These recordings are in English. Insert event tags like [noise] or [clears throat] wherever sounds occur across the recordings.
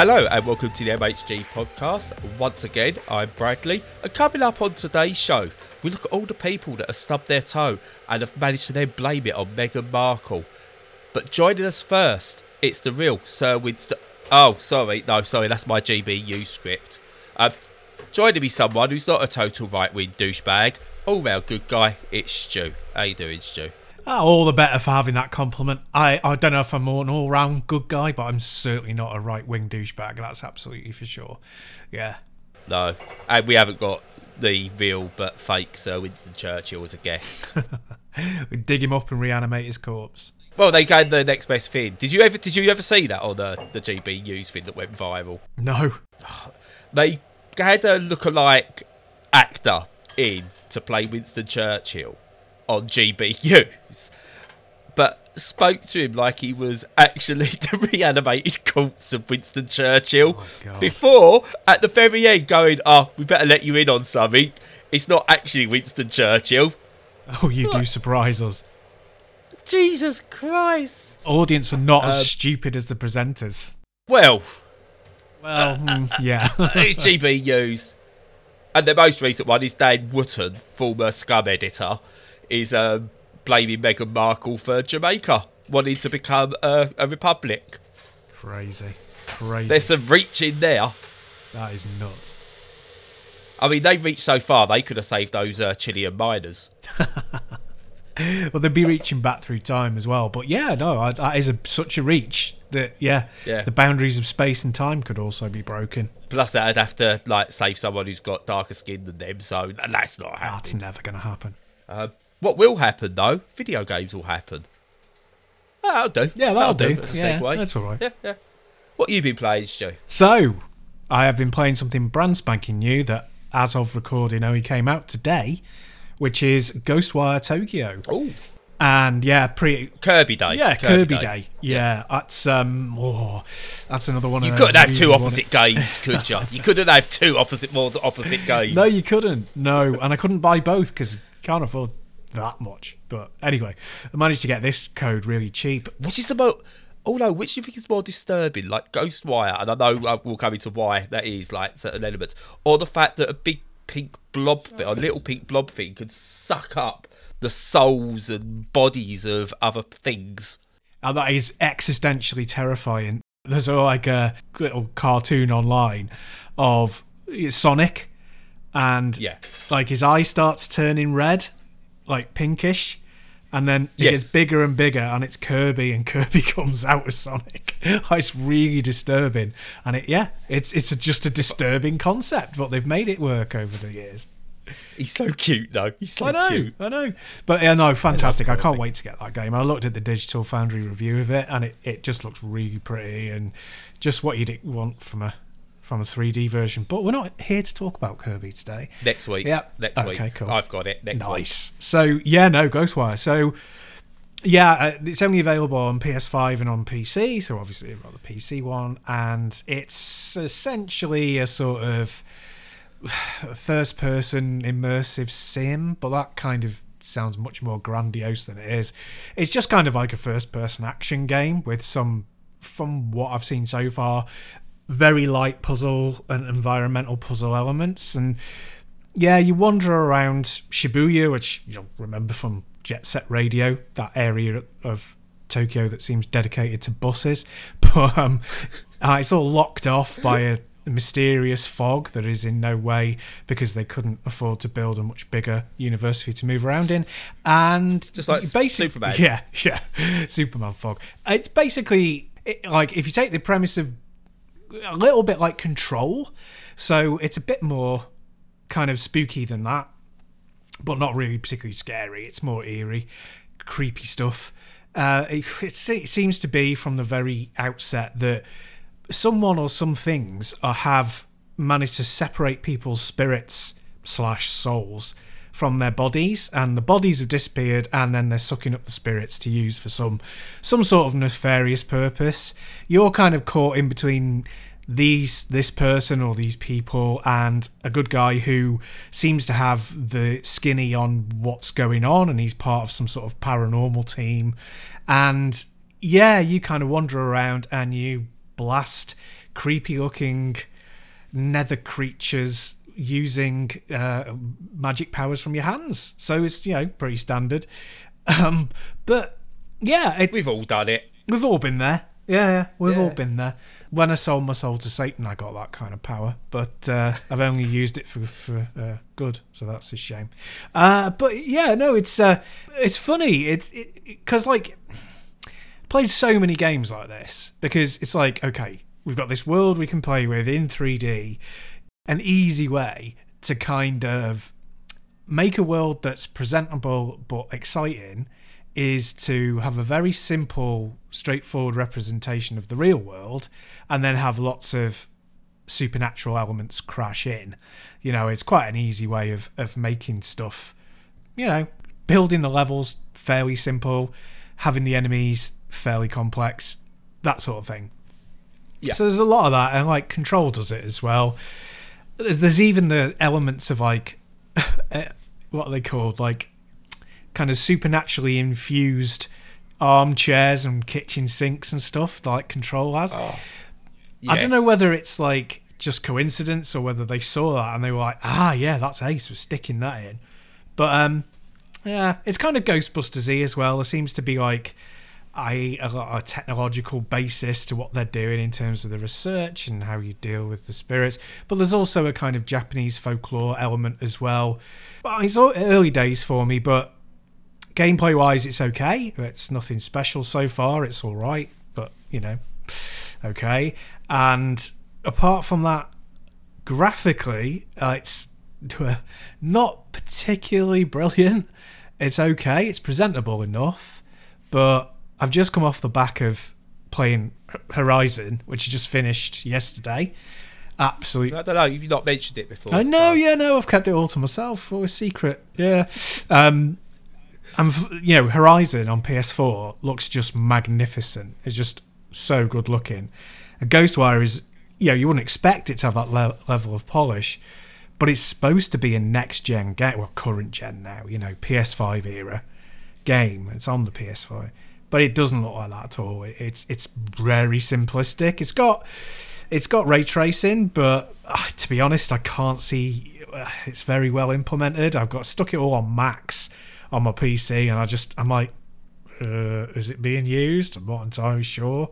Hello and welcome to the MHG podcast. Once again, I'm Bradley, and coming up on today's show, we look at all the people that have stubbed their toe and have managed to then blame it on Meghan Markle. But joining us first, it's the real Sir Winston. Oh, sorry, no, sorry, that's my GBU script. Um, joining me, someone who's not a total right-wing douchebag, all-round good guy. It's Stu. How you doing, Stu? Oh, all the better for having that compliment. I, I don't know if I'm more an all round good guy, but I'm certainly not a right wing douchebag. That's absolutely for sure. Yeah. No, and we haven't got the real but fake Sir Winston Churchill as a guest. [laughs] we dig him up and reanimate his corpse. Well, they gave the next best thing. Did you ever? Did you ever see that on the the GB News thing that went viral? No. [sighs] They had a lookalike actor in to play Winston Churchill on GB News, but spoke to him like he was actually [laughs] the reanimated corpse of Winston Churchill. Oh, before, at the very end, going, "Oh, we better let you in on something. It's not actually Winston Churchill." [laughs] Oh, you do surprise us. Jesus Christ! Audience are not Um, as stupid as the presenters. Well, Well, [laughs] mm, yeah. it's GB News. And the most recent one is Dan Wootton, former Scum editor, is um, blaming Meghan Markle for Jamaica wanting to become a, a republic. Crazy. Crazy. There's some reach in there. That is nuts. I mean, they've reached so far, they could have saved those uh, Chilean miners. [laughs] Well, they'd be reaching back through time as well. But yeah, no, I- that is a, such a reach that, yeah, Yeah. the boundaries of space and time could also be broken. Plus, that'd have to like save someone who's got darker skin than them, so that's not happening. That's never going to happen. Um, what will happen, though, video games will happen. Oh, That'll do. Yeah, that'll do. as a Yeah, that's all right. Yeah, yeah. What you been playing, Joe? So, I have been playing something brand spanking new that, as of recording, only came out today, which is Ghostwire Tokyo. Oh, And yeah, pretty. Kirby Day. Yeah, Kirby, Day. Yeah, that's um, oh, that's another one. You couldn't have two opposite games, could you? You couldn't have two opposite more opposite [laughs] games. No, you couldn't. No, and I couldn't buy both because can't afford that much. But anyway, I managed to get this code really cheap. Which is the most? Oh no, which do you think is more disturbing? Like Ghostwire, and I know uh, we'll come into why that is, like certain elements, or the fact that a big pink blob thing, a little pink blob thing, could suck up the souls and bodies of other things. And that is existentially terrifying. There's a, like a little cartoon online of Sonic, and Yeah. like his eye starts turning red, like pinkish, and then it Yes. gets bigger and bigger, and it's Kirby, and [laughs] Kirby comes out as Sonic. [laughs] it's really disturbing, and it yeah, it's it's just a disturbing concept, but they've made it work over the years. He's so cute, though. He's so I know, cute. I know. But yeah, no, fantastic. I, can't wait to get that game. I looked at the Digital Foundry review of it, and it, it just looks really pretty and just what you'd want from a from a 3D version. But we're not here to talk about Kirby today. Next week. Yeah. Next Okay, week. cool. I've got it. Next week. Nice. So yeah, no Ghostwire. So yeah, uh, it's only available on PS5 and on PC. So obviously I've got the PC one, and it's essentially a sort of [sighs] first-person immersive sim, but that kind of sounds much more grandiose than it is. It's just kind of like a first-person action game with some, from what I've seen so far, very light puzzle and environmental puzzle elements and yeah, you wander around Shibuya, which you'll remember from Jet Set Radio, that area of Tokyo that seems dedicated to buses. [laughs] But um, uh, it's all locked off by a mysterious fog that is in no way because they couldn't afford to build a much bigger university to move around in. And Just like basic- Superman. [laughs] Yeah, yeah. Superman fog. It's basically it, like if you take the premise of a little bit like Control, so it's a bit more kind of spooky than that, but not really particularly scary. It's more eerie, creepy stuff. Uh, it, it se- seems to be from the very outset that someone or some things are, have managed to separate people's spirits slash souls from their bodies and the bodies have disappeared and then they're sucking up the spirits to use for some some sort of nefarious purpose. You're kind of caught in between these this person or these people and a good guy who seems to have the skinny on what's going on and he's part of some sort of paranormal team. And yeah you kind of wander around and you blast creepy looking nether creatures using uh, magic powers from your hands. So it's you know pretty standard. Um, but yeah, it, We've all done it. we've all been there. Yeah, yeah we've all been there. When I sold my soul to Satan, I got that kind of power, but uh, I've only used it for for uh, good, so that's a shame. Uh, but yeah, no, it's uh, it's funny. It's because like played so many games like this because it's like okay, we've got this world we can play with in 3D, an easy way to kind of make a world that's presentable but exciting is to have a very simple, straightforward representation of the real world and then have lots of supernatural elements crash in. You know, it's quite an easy way of, of making stuff, you know, building the levels fairly simple, having the enemies fairly complex, that sort of thing. Yeah. So there's a lot of that, and like Control does it as well. There's, there's even the elements of like [laughs] eh, what are they called, like kind of supernaturally infused armchairs and kitchen sinks and stuff like Control has. I don't know whether it's like just coincidence or whether they saw that and they were like, ah, yeah, that's Ace, we're sticking that in. But um, yeah, it's kind of Ghostbusters-y as well. There seems to be like a, technological basis to what they're doing in terms of the research and how you deal with the spirits. But there's also a kind of Japanese folklore element as well. But it's all early days for me, but gameplay wise, it's okay. It's nothing special so far. It's all right, but you know, okay. And apart from that, graphically, uh, it's [laughs] not particularly brilliant. It's okay. It's presentable enough, but I've just come off the back of playing Horizon, which I just finished yesterday. Absolutely. I don't know. You've not mentioned it before. I know, so- yeah, no, I've kept it all to myself for a secret. Yeah. Um, and, you know, Horizon on PS4 looks just magnificent. It's just so good looking. And Ghostwire is, you know, you wouldn't expect it to have that le- level of polish, but it's supposed to be a next gen game, well, current gen now, you know, PS5 era game. It's on the PS5, but it doesn't look like that at all. It's it's very simplistic. It's got it's got ray tracing, but uh, to be honest, I can't see uh, it's very well implemented. I've got stuck it all on max on my PC, and I just I'm like, uh, is it being used? I'm not entirely sure.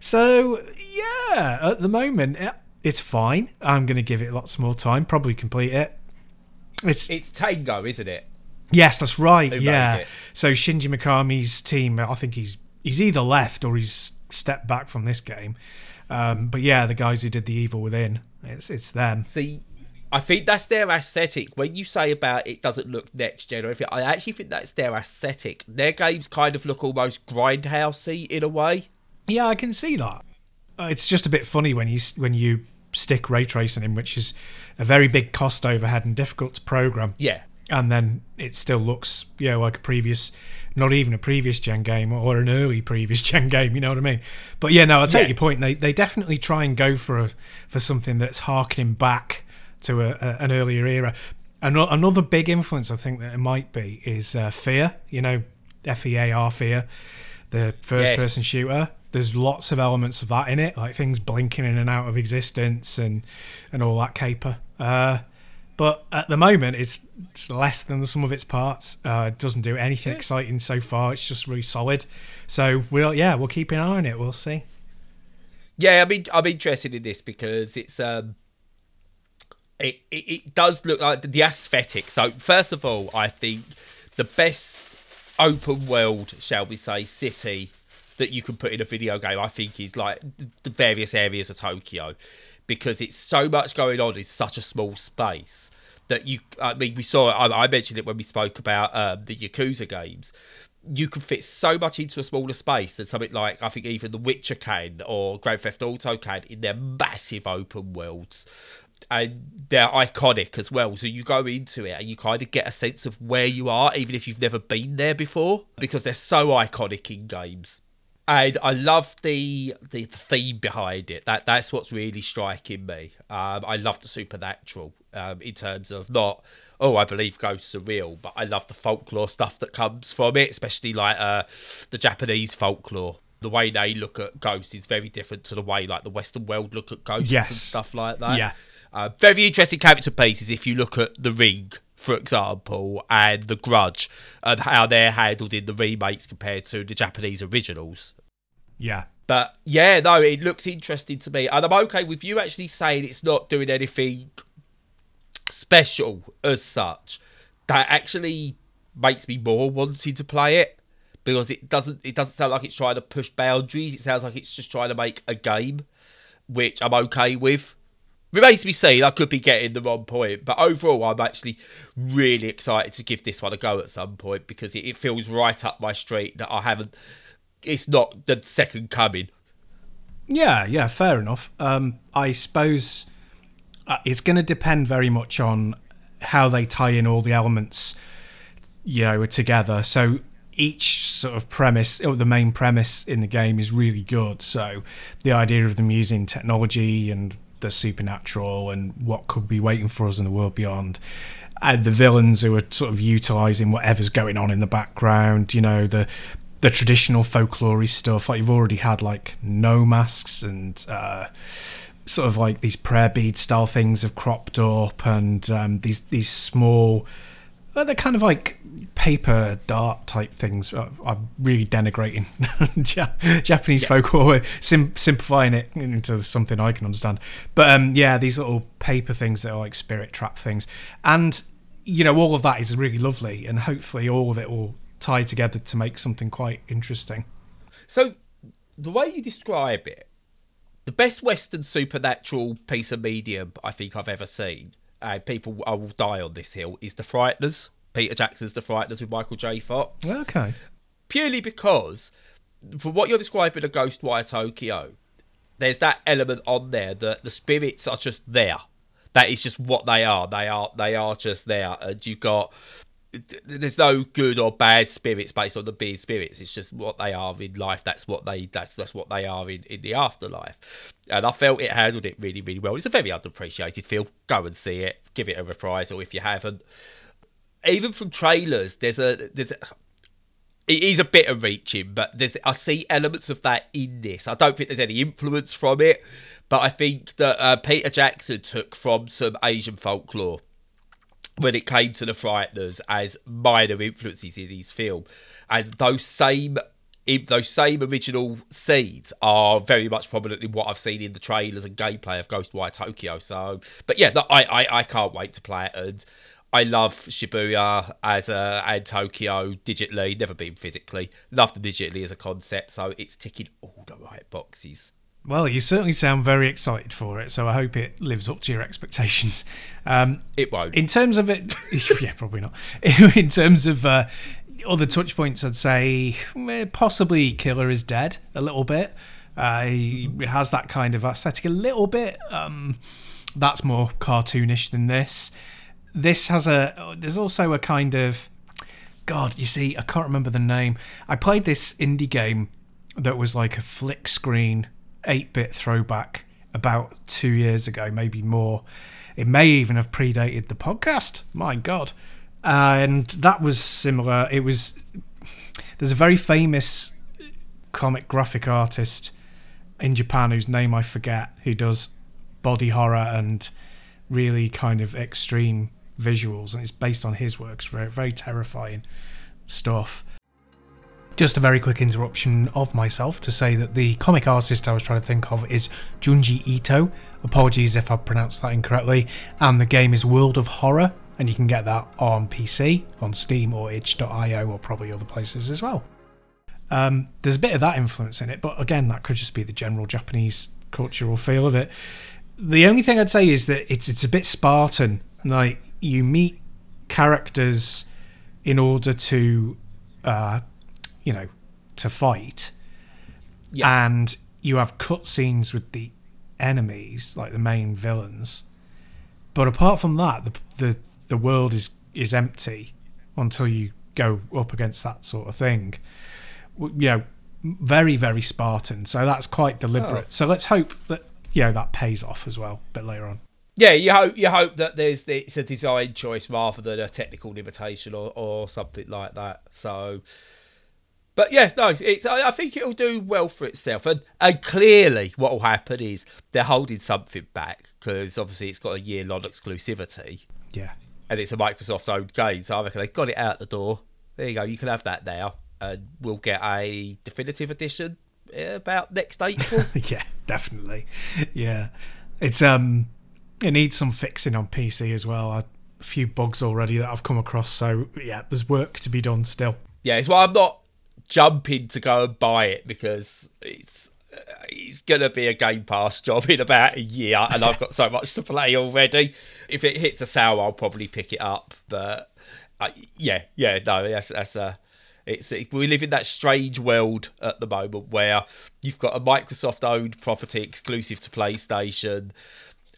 So yeah, at the moment it, it's fine. I'm to give it lots more time. Probably complete it. It's It's Tango, isn't it? Yes, that's right. Who yeah. So Shinji Mikami's team, I think he's he's either left or he's stepped back from this game. Um, but yeah, the guys who did the Evil Within, it's it's them. See, I think that's their aesthetic. When you say about it doesn't look next gen or anything, I actually think that's their aesthetic. Their games kind of look almost grindhousey in a way. Yeah, I can see that. Uh, It's just a bit funny when you when you stick ray tracing in, which is a very big cost overhead and difficult to program. Yeah. And then it still looks you know like a previous not even a previous gen game or an early previous [laughs] gen game you know what i mean? But yeah no i take Yeah. your point. They they definitely try and go for a, for something that's harkening back to a, a, an earlier era. Ano- another big influence i think that it might be is uh, fear you know f-e-a-r fear the first Yes. person shooter. There's lots of elements of that in it like things blinking in and out of existence and and all that caper. Uh but at the moment, it's, it's less than the sum of its parts. Uh, it doesn't do anything exciting so far. It's just really solid. So we'll yeah, we'll keep an eye on it. We'll see. Yeah, I mean, I'm interested in this because it's um, it, it it does look like the aesthetic. So first of all, I think the best open world, shall we say, city that you can put in a video game, I think, is like the various areas of Tokyo, because it's so much going on in such a small space that you. I mean, we saw. I, I mentioned it when we spoke about um, the Yakuza games you can fit so much into a smaller space than something like I think even The Witcher can or Grand Theft Auto can in their massive open worlds. And they're iconic as well. So you go into it and you kind of get a sense of where you are, even if you've never been there before, because they're so iconic in games. And I love the the theme behind it. That that's what's really striking me. Um, I love the supernatural um, in terms of not oh I believe ghosts are real, but I love the folklore stuff that comes from it, especially like uh, the Japanese folklore. the way they look at ghosts is very different to the way like the Western world look at ghosts Yes. and stuff like that. Yeah. Uh, very interesting character pieces if you look at the Ring, for example, and the Grudge, and how they're handled in the remakes compared to the Japanese originals. Yeah. But yeah, no, it looks interesting to me, and I'm okay with you actually saying it's not doing anything special as such. That actually makes me more wanting to play it because it doesn't. It doesn't sound like it's trying to push boundaries. It sounds like it's just trying to make a game, which I'm okay with. Remains to be seen. I could be getting the wrong point, but overall, I'm actually really excited to give this one a go at some point because it, it feels right up my street that I haven't. It's not the second coming. Yeah, yeah, fair enough. Um, I suppose uh, it's going to depend very much on how they tie in all the elements, you know, together. So each sort of premise, or the main premise in the game, is really good. So the idea of them using technology and the supernatural and what could be waiting for us in the world beyond. And the villains who are sort of utilizing whatever's going on in the background, you know, the the traditional folklore stuff. Like you've already had like Noh masks and uh, sort of like these prayer bead style things have cropped up, and um, these these small, they're kind of like paper dart type things. Uh, I'm really denigrating [laughs] Ja- Japanese folklore, sim- simplifying it into something I can understand. But um, yeah, these little paper things that are like spirit trap things, and you know all of that is really lovely, and hopefully all of it will tie together to make something quite interesting. So, the way you describe it, the best Western supernatural piece of medium I think I've ever seen, and people I will die on this hill, is The Frighteners. Peter Jackson's The Frighteners with Michael J. Fox. Okay. Purely because, for what you're describing a ghost Ghostwire Tokyo, there's that element on there that the spirits are just there. That is just what they are. They are they are just there, and you got there's no good or bad spirits based on the beer spirits. It's just what they are in life. That's what they that's that's what they are in, in the afterlife. And I felt it handled it really really well. It's a very underappreciated film. Go and see it. Give it a reprisal if you haven't. Even from trailers, there's a there's a, it is a bit of reaching, but there's I see elements of that in this. I don't think there's any influence from it, but I think that uh, Peter Jackson took from some Asian folklore when it came to the Frighteners as minor influences in his film, and those same those same original seeds are very much prominent in what I've seen in the trailers and gameplay of Ghostwire Tokyo. So, but yeah, I, I I can't wait to play it, and I love Shibuya as a and Tokyo digitally, never been physically. Love them digitally as a concept, so it's ticking all the right boxes. Well, you certainly sound very excited for it, so I hope it lives up to your expectations. Um, It won't. in terms of it, [laughs] yeah, probably not. [laughs] in terms of uh, other touch points, I'd say eh, possibly Killer is dead a little bit. Uh, he has that kind of aesthetic a little bit. Um, that's more cartoonish than this. This has a. There's also a kind of. God, you see, I can't remember the name. I played this indie game that was like a flick screen 8 bit throwback about two years ago, maybe more. It may even have predated the podcast. My God. and that was similar. It was. There's a very famous comic graphic artist in Japan whose name I forget who does body horror and really kind of extreme visuals, and it's based on his works. Very, very terrifying stuff. Just a very quick interruption of myself to say that the comic artist I was trying to think of is Junji Ito. Apologies if I pronounced that incorrectly. And the game is World of Horror, and you can get that on PC, on Steam or itch.io, or probably other places as well. Um, there's a bit of that influence in it, but again, that could just be the general Japanese cultural feel of it. The only thing I'd say is that it's it's a bit Spartan. Like you meet characters in order to, uh, you know, to fight, Yeah. and you have cutscenes with the enemies, like the main villains. But apart from that, the the the world is is empty until you go up against that sort of thing. You know, very very Spartan. So that's quite deliberate. So let's hope that you know that pays off as well a bit later on. Yeah, you hope you hope that there's the, it's a design choice rather than a technical limitation or, or something like that. So But yeah, no, it's. I, I think it'll do well for itself, and and clearly, what will happen is they're holding something back because obviously it's got a year long exclusivity, Yeah. and it's a Microsoft owned game. So I reckon they got it out the door. There you go. You can have that now, and we'll get a definitive edition eh, about next April. [laughs] yeah, definitely. Yeah, it's um, it needs some fixing on PC as well. I, a few bugs already that I've come across. So yeah, there's work to be done still. yeah, it's why I'm not jumping to go and buy it because it's uh, it's gonna be a Game Pass job in about a year, and I've got so [laughs] much to play already. If it hits a sale, I'll probably pick it up. But uh, yeah, yeah, no, that's that's a. It's it, we live in that strange world at the moment where you've got a Microsoft-owned property exclusive to PlayStation,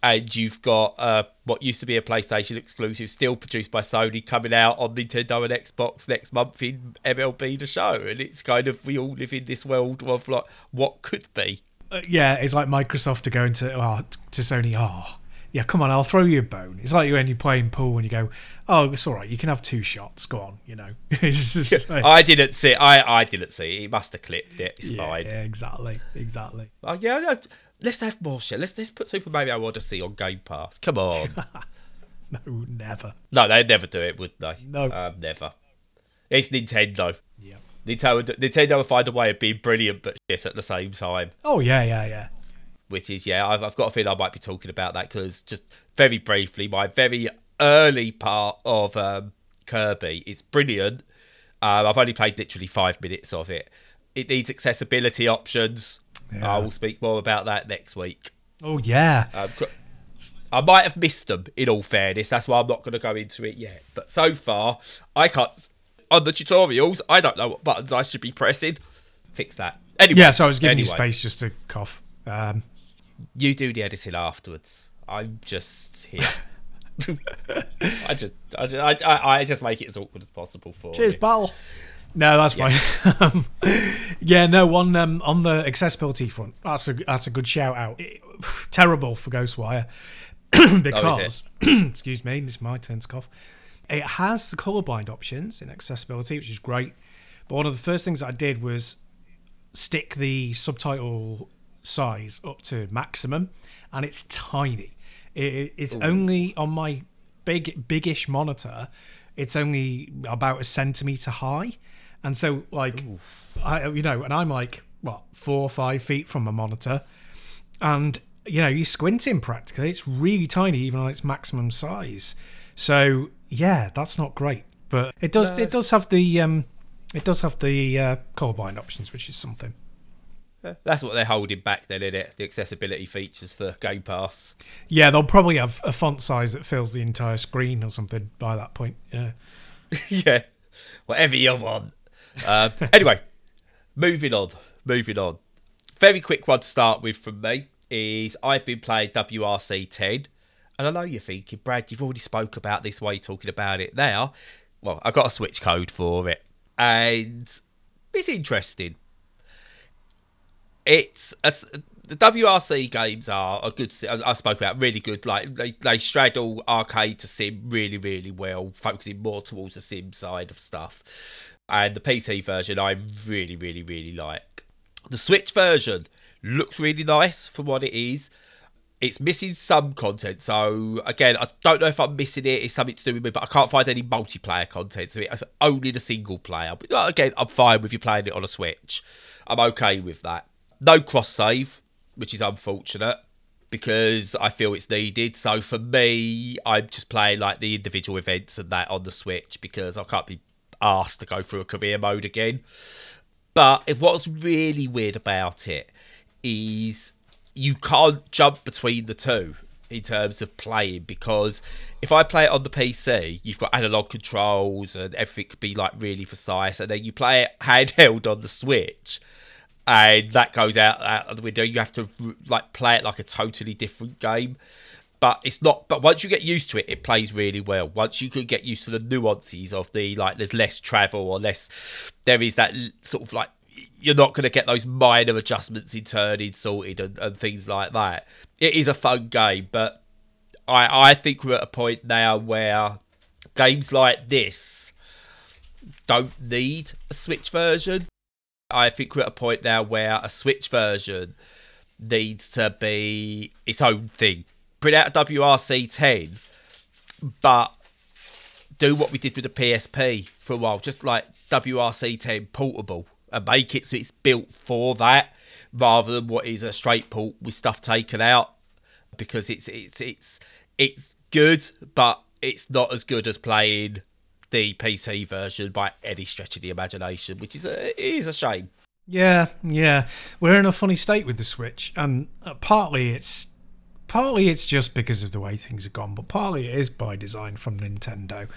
and you've got uh, what used to be a PlayStation exclusive, still produced by Sony, coming out on Nintendo and Xbox next month in MLB The Show, and it's kind of we all live in this world of like what could be. Uh, yeah, it's like Microsoft are going to oh, to Sony. Oh, yeah, come on, I'll throw you a bone. It's like when you're playing pool and you go, oh, it's all right, you can have two shots. Go on, you know. [laughs] like, I didn't see. I I didn't see. He must have clipped it. It's yeah, fine. yeah, exactly, exactly. Oh yeah, yeah, let's have more shit. Let's let's put Super Mario Odyssey on Game Pass. Come on. [laughs] No, never. no, they'd never do it, would they? No. um, never. It's Nintendo. Yeah. Nintendo, Nintendo will find a way of being brilliant but shit at the same time. Oh yeah, yeah, yeah. Which is, yeah, I've, I've got a feeling I might be talking about that because just very briefly, my very early part of um, Kirby is brilliant. Um, I've only played literally five minutes of it. It needs accessibility options. Yeah. I will speak more about that next week. Oh yeah. Um, I might have missed them, in all fairness. That's why I'm not going to go into it yet. But so far, I can't. On the tutorials, I don't know what buttons I should be pressing. Fix that. Anyway, Yeah, so I was giving you space just to cough. Um, You do the editing afterwards. I'm just here. [laughs] I just, I just, I, I, I just make it as awkward as possible for cheers, you. Bal. No, that's fine. [laughs] Um, yeah, no, on um, on the accessibility front, that's a that's a good shout out. It- [sighs] terrible for Ghostwire [clears throat] because [clears throat] excuse me, it's my turn to cough. It has the colorblind options in accessibility, which is great. But one of the first things I did was stick the subtitle size up to maximum, and it's tiny. It, it's only on my big, biggish monitor. It's only about a centimeter high, and so like, I you know, and I'm like what four or five feet from a monitor, and you know, you're squinting practically. It's really tiny, even on its maximum size. So yeah, that's not great, but it does it does have the um, it does have the uh, colorblind options, which is something. That's what they're holding back, then, isn't it? The accessibility features for Game Pass. Yeah, they'll probably have a font size that fills the entire screen or something by that point. Yeah. [laughs] yeah, whatever you want. Um, [laughs] anyway, moving on. Moving on. Very quick one to start with from me is I've been playing WRC 10, and I know you're thinking, Brad, you've already spoke about this. Why are you talking about it now? Well, I got a switch code for it, and it's interesting. It's a, the WRC games are a good. I spoke about really good. Like they, they straddle arcade to sim really, really well, focusing more towards the sim side of stuff. And the PC version, I really, really, really like. The Switch version looks really nice for what it is. It's missing some content, so again, I don't know if I'm missing it. It's something to do with me, but I can't find any multiplayer content. So it's only the single player. But again, I'm fine with you playing it on a Switch. I'm okay with that. No cross save, which is unfortunate because I feel it's needed. So for me, I'm just playing like the individual events and that on the Switch because I can't be asked to go through a career mode again. But what's really weird about it is you can't jump between the two in terms of playing because if I play it on the PC, you've got analog controls and everything can be like really precise, and then you play it handheld on the Switch, and that goes out, out of the window. You have to like play it like a totally different game. But it's not. But once you get used to it, it plays really well. Once you can get used to the nuances of the like, there's less travel or less. There is that sort of like you're not going to get those minor adjustments in turning sorted and, and things like that. It is a fun game, but I I think we're at a point now where games like this don't need a Switch version I think we're at a point now where a Switch version needs to be its own thing. Bring out a WRC 10, but do what we did with the PSP for a while, just like WRC 10 portable, and make it so it's built for that rather than what is a straight port with stuff taken out because it's it's it's it's good, but it's not as good as playing the PC version by any stretch of the imagination, which is a is a shame. Yeah, yeah, we're in a funny state with the Switch, and partly it's partly it's just because of the way things have gone, but partly it is by design from Nintendo,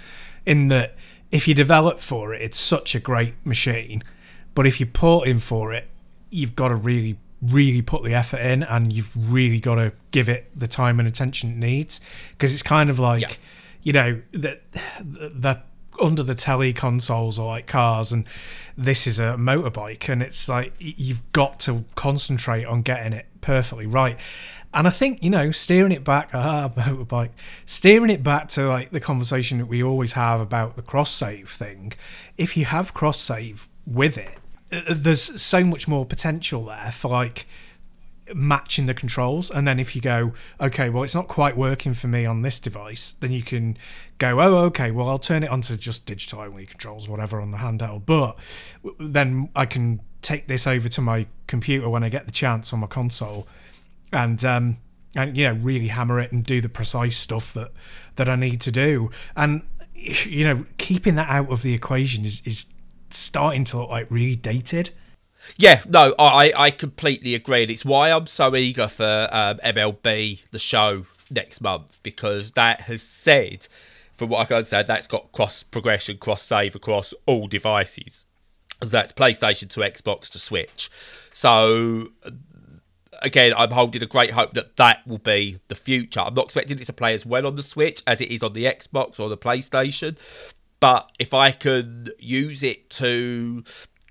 in that if you develop for it, it's such a great machine, but if you port in for it, you've got to really really put the effort in and you've really got to give it the time and attention it needs because it's kind of like yeah. you know that that under the telly consoles are like cars and this is a motorbike and it's like you've got to concentrate on getting it perfectly right and I think, you know, steering it back, ah, [laughs] motorbike, steering it back to like the conversation that we always have about the cross save thing, if you have cross save with it, there's so much more potential there for like matching the controls. And then if you go okay well it's not quite working for me on this device then you can go oh okay well i'll turn it onto just digital only controls whatever on the handheld. But then i can take this over to my computer when i get the chance on my console and um and you know really hammer it and do the precise stuff that that i need to do and you know keeping that out of the equation is is starting to look like really dated. Yeah, no, I, I completely agree. And it's why I'm so eager for um, MLB, the show, next month, because that has said, from what I can understand, that's got cross progression, cross save across all devices. So that's PlayStation to Xbox to Switch. So, again, I'm holding a great hope that that will be the future. I'm not expecting it to play as well on the Switch as it is on the Xbox or the PlayStation, but if I can use it to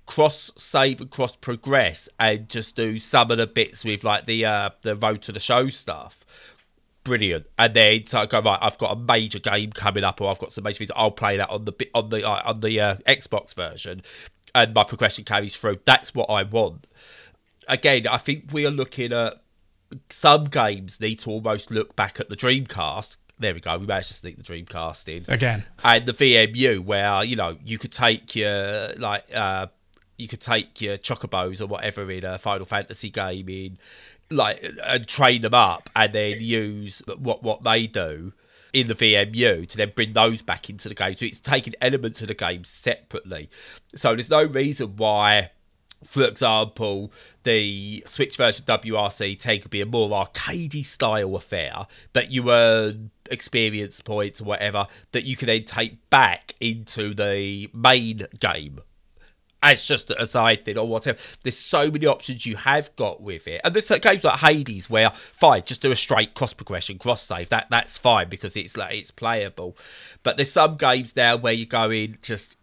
cross save and cross progress and just do some of the bits with like the uh, the road to the show stuff, brilliant. And then so I go right, I've got a major game coming up, or I've got some major things. I'll play that on the on the uh, on the uh, Xbox version, and my progression carries through. That's what I want. Again, I think we are looking at some games need to almost look back at the Dreamcast there we go. We managed to sneak the Dreamcast in again, and the VMU where you know you could take your like uh, you could take your chocobos or whatever in a Final Fantasy game in like and train them up, and then use what what they do in the VMU to then bring those back into the game. So it's taking elements of the game separately. So there's no reason why for example, the Switch version WRC 10 could be a more arcadey style affair, but you earn experience points or whatever that you can then take back into the main game as just a side thing or whatever. There's so many options you have got with it. And there's games like Hades where fine, just do a straight cross progression, cross save. That that's fine because it's like it's playable. But there's some games now where you go in just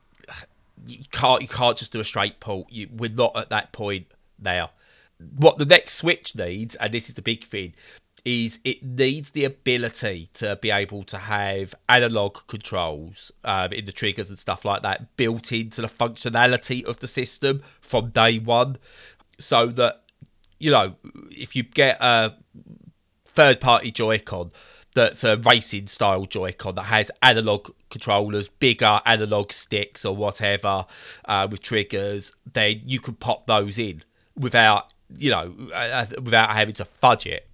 you can't you can't just do a straight pull. You, we're not at that point now. What the next Switch needs, and this is the big thing, is it needs the ability to be able to have analog controls um, in the triggers and stuff like that built into the functionality of the system from day one, so that you know if you get a third party Joy-Con that's a racing style Joy-Con that has analog controllers, bigger analog sticks or whatever uh, with triggers, then you could pop those in without you know uh, uh without having to fudge it.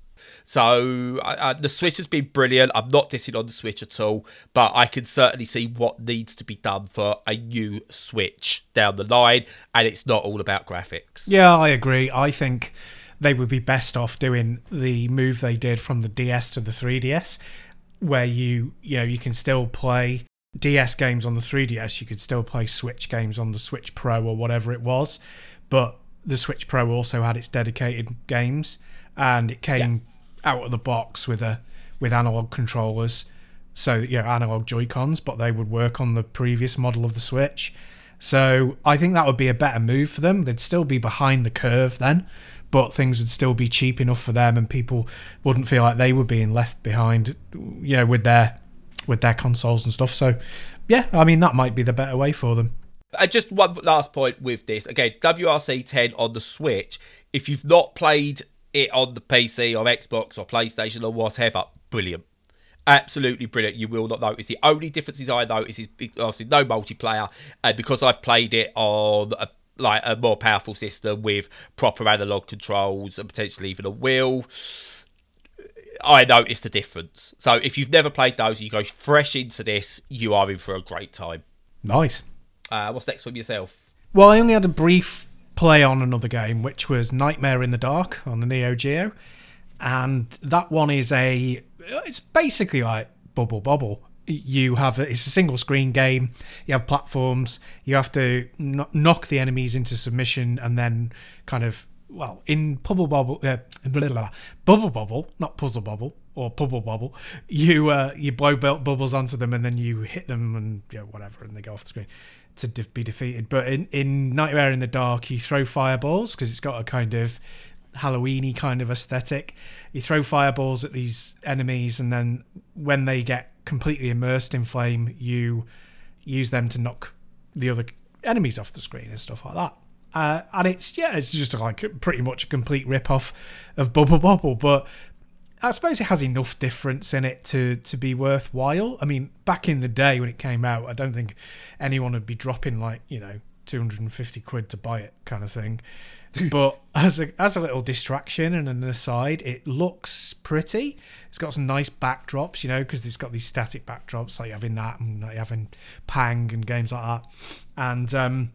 So uh, the Switch has been brilliant. I'm not dissing on the Switch at all, but I can certainly see what needs to be done for a new Switch down the line, and it's not all about graphics. Yeah, I agree. I think they would be best off doing the move they did from the DS to the 3DS, where you you know you can still play DS games on the 3DS, you could still play Switch games on the Switch Pro or whatever it was, but the Switch Pro also had its dedicated games, and it came yeah. out of the box with a with analog controllers. So yeah, analog Joy Cons, but they would work on the previous model of the Switch. So I think that would be a better move for them. They'd still be behind the curve then, but things would still be cheap enough for them, and people wouldn't feel like they were being left behind, you know, with their with their consoles and stuff. So, yeah, I mean that might be the better way for them. And just one last point with this again, WRC 10 on the Switch. If you've not played it on the PC or Xbox or PlayStation or whatever, brilliant. Absolutely brilliant. You will not notice. The only differences I notice is obviously no multiplayer, because I've played it on a like a more powerful system with proper analog controls and potentially even a wheel. I noticed the difference. So if you've never played those, you go fresh into this, you are in for a great time. Nice. Uh, what's next from yourself? Well, I only had a brief play on another game, which was Nightmare in the Dark on the Neo Geo, and that one is a. It's basically like Bubble Bobble. You have it's a single screen game. You have platforms. You have to kno- knock the enemies into submission, and then kind of well in Bubble Bobble, uh, blah, blah, blah, Bubble Bobble, not Puzzle bubble or Bubble Bobble. You uh, you blow bu- bubbles onto them, and then you hit them, and you know, whatever, and they go off the screen to de- be defeated. But in, in Nightmare in the Dark, you throw fireballs because it's got a kind of Halloweeny kind of aesthetic. You throw fireballs at these enemies, and then when they get completely immersed in flame, you use them to knock the other enemies off the screen and stuff like that. Uh, and it's yeah, it's just like pretty much a complete rip off of Bubble Bobble, but I suppose it has enough difference in it to to be worthwhile. I mean, back in the day when it came out, I don't think anyone would be dropping like you know 250 quid to buy it, kind of thing. [laughs] but as a as a little distraction and an aside, it looks pretty. It's got some nice backdrops, you know, because it's got these static backdrops like having that and like having Pang and games like that, and um,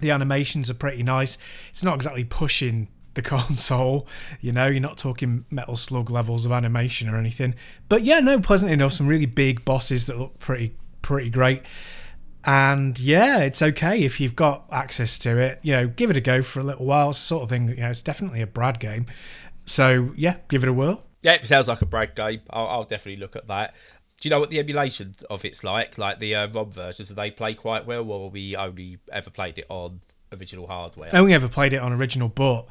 the animations are pretty nice. It's not exactly pushing the [laughs] console. You know, you're not talking Metal Slug levels of animation or anything. But yeah, no, pleasant enough. Some really big bosses that look pretty pretty great. And yeah, it's okay if you've got access to it. You know, give it a go for a little while. It's sort of thing. You know, it's definitely a Brad game. So yeah, give it a whirl. Yeah, it sounds like a Brad game. I'll, I'll definitely look at that. Do you know what the emulation of it's like? Like the uh, ROM versions, do they play quite well, or we only ever played it on original hardware? I only ever played it on original, but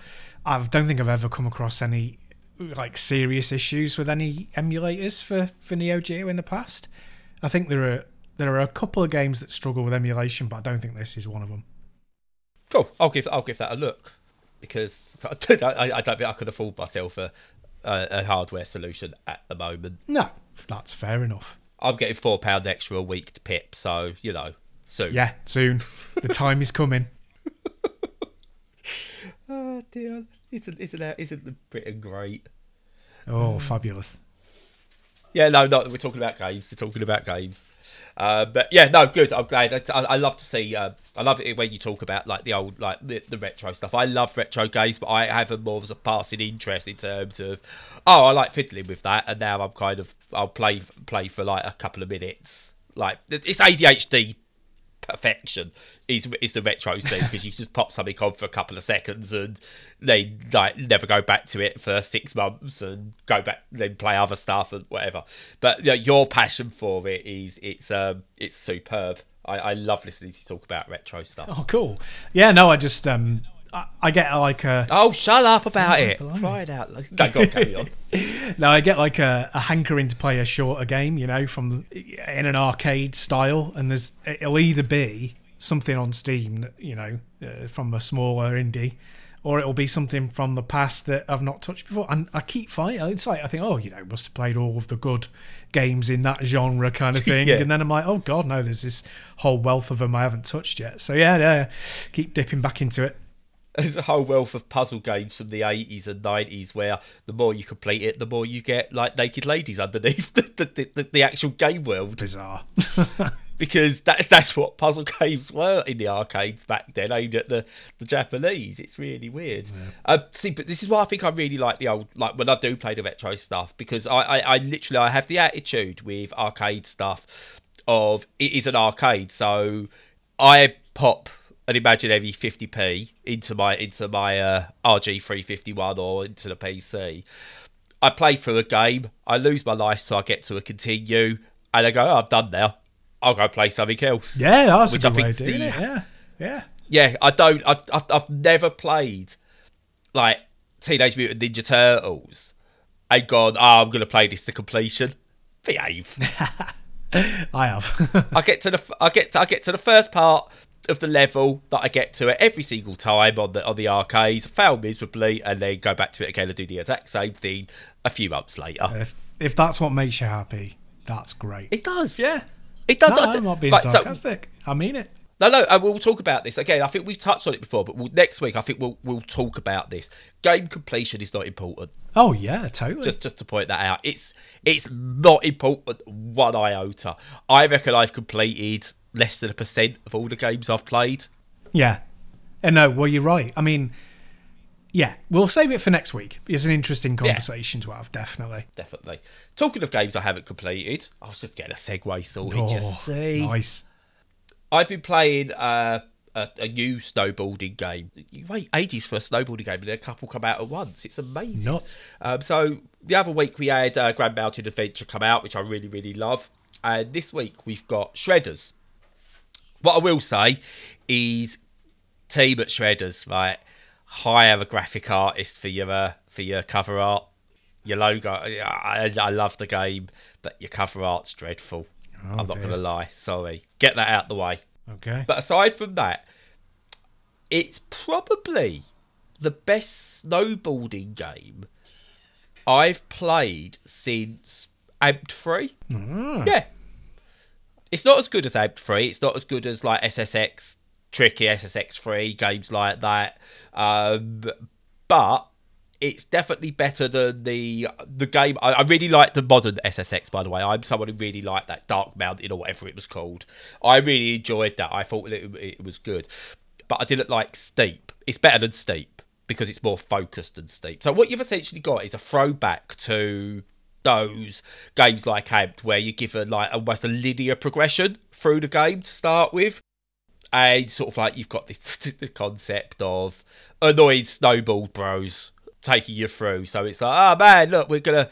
I don't think I've ever come across any like serious issues with any emulators for for Neo Geo in the past. I think there are there are a couple of games that struggle with emulation, but I don't think this is one of them. Cool. I'll give I'll give that a look because [laughs] I don't, I, I don't think I could afford myself a, a, a hardware solution at the moment. No, that's fair enough. I'm getting four pound extra a week to pip, so you know soon. Yeah, soon. The [laughs] time is coming. Oh dear, isn't isn't isn't Britain great? Oh, fabulous. Yeah, no, no, we're talking about games. We're talking about games. Uh, but yeah, no, good. I'm glad. I, I love to see. Uh, I love it when you talk about like the old, like the, the retro stuff. I love retro games, but I have a more of a passing interest in terms of, oh, I like fiddling with that, and now I'm kind of, I'll play play for like a couple of minutes. Like it's ADHD perfection is is the retro scene because you just pop something on for a couple of seconds and they like never go back to it for six months and go back then play other stuff and whatever. But you know, your passion for it is it's um it's superb. I, I love listening to you talk about retro stuff. Oh, cool. Yeah, no, I just um, I, I get like a Oh, shut up about it! Try it out. No, go carry on. [laughs] no, I get like a, a hankering to play a shorter game, you know, from in an arcade style, and there's it'll either be something on Steam, that, you know, uh, from a smaller indie, or it'll be something from the past that I've not touched before. And I keep finding it's like I think, oh, you know, must have played all of the good games in that genre kind of [laughs] thing, Yeah. and then I'm like, oh god, no, there's this whole wealth of them I haven't touched yet. So yeah, yeah, keep dipping back into it. There's a whole wealth of puzzle games from the 80s and 90s where the more you complete it, the more you get like naked ladies underneath [laughs] the, the, the, the actual game world. Bizarre. [laughs] [laughs] Because that's that's what puzzle games were in the arcades back then, aimed at the, the Japanese. It's really weird. Uh, see, but this is why I think I really like the old, like when I do play the retro stuff, because I, I, I literally I have the attitude with arcade stuff of it is an arcade, so I pop an imaginary 50p into my into my uh, RG351 or into the PC. I play through a game, I lose my life till I get to a continue, and I go, oh, I'm done now. I'll go play something else. Yeah, that's Which a I good way of doing the- it. Yeah, yeah. Yeah, I don't. I, I've, I've never played like Teenage Mutant Ninja Turtles and gone, oh, I'm going to play this to completion. Behave. [laughs] I have. I get to the I get to, I get to the first part of the level that I get to it every single time on the on the arcades, fail miserably, and then go back to it again and do the exact same thing a few months later. If if that's what makes you happy, that's great. It does. yeah. It does. No, I'm not being like, so- sarcastic. I mean it. No, no, and we'll talk about this again. I think we've touched on it before, but we'll, next week I think we'll we'll talk about this. Game completion is not important. Oh yeah, totally. Just just to point that out, it's it's not important one iota. I reckon I've completed less than a percent of all the games I've played. yeah. And no, well you're right. I mean, yeah, we'll save it for next week. It's an interesting conversation to have, definitely. Definitely. Talking of games I haven't completed, I was just getting a segue sorted. Oh, you see, nice. I've been playing uh, a, a new snowboarding game. You wait ages for a snowboarding game, and then a couple come out at once. It's amazing. Nuts. Um, so the other week we had uh, Grand Mountain Adventure come out, which I really, really love. And this week we've got Shredders. What I will say is, team at Shredders, right? Hire a graphic artist for your uh, for your cover art, your logo. I, I love the game, but your cover art's dreadful. I'm not Oh, dear. gonna lie. Sorry. Get that out the way. Okay. But aside from that, it's probably the best snowboarding game I've played since Amped 3. Yeah. It's not as good as Amped 3. It's not as good as like SSX, Tricky SSX 3, games like that. Um, but it's definitely better than the the game. I, I really like the modern SSX, by the way. I'm someone who really liked that Dark Mountain or whatever it was called. I really enjoyed that. I thought it, it was good, but I didn't like Steep. It's better than Steep because it's more focused than Steep. So what you've essentially got is a throwback to those games like Amped, where you give a like almost a linear progression through the game to start with and sort of like you've got this, [laughs] this concept of annoyed snowball bros taking you through. So it's like, oh man, look, we're gonna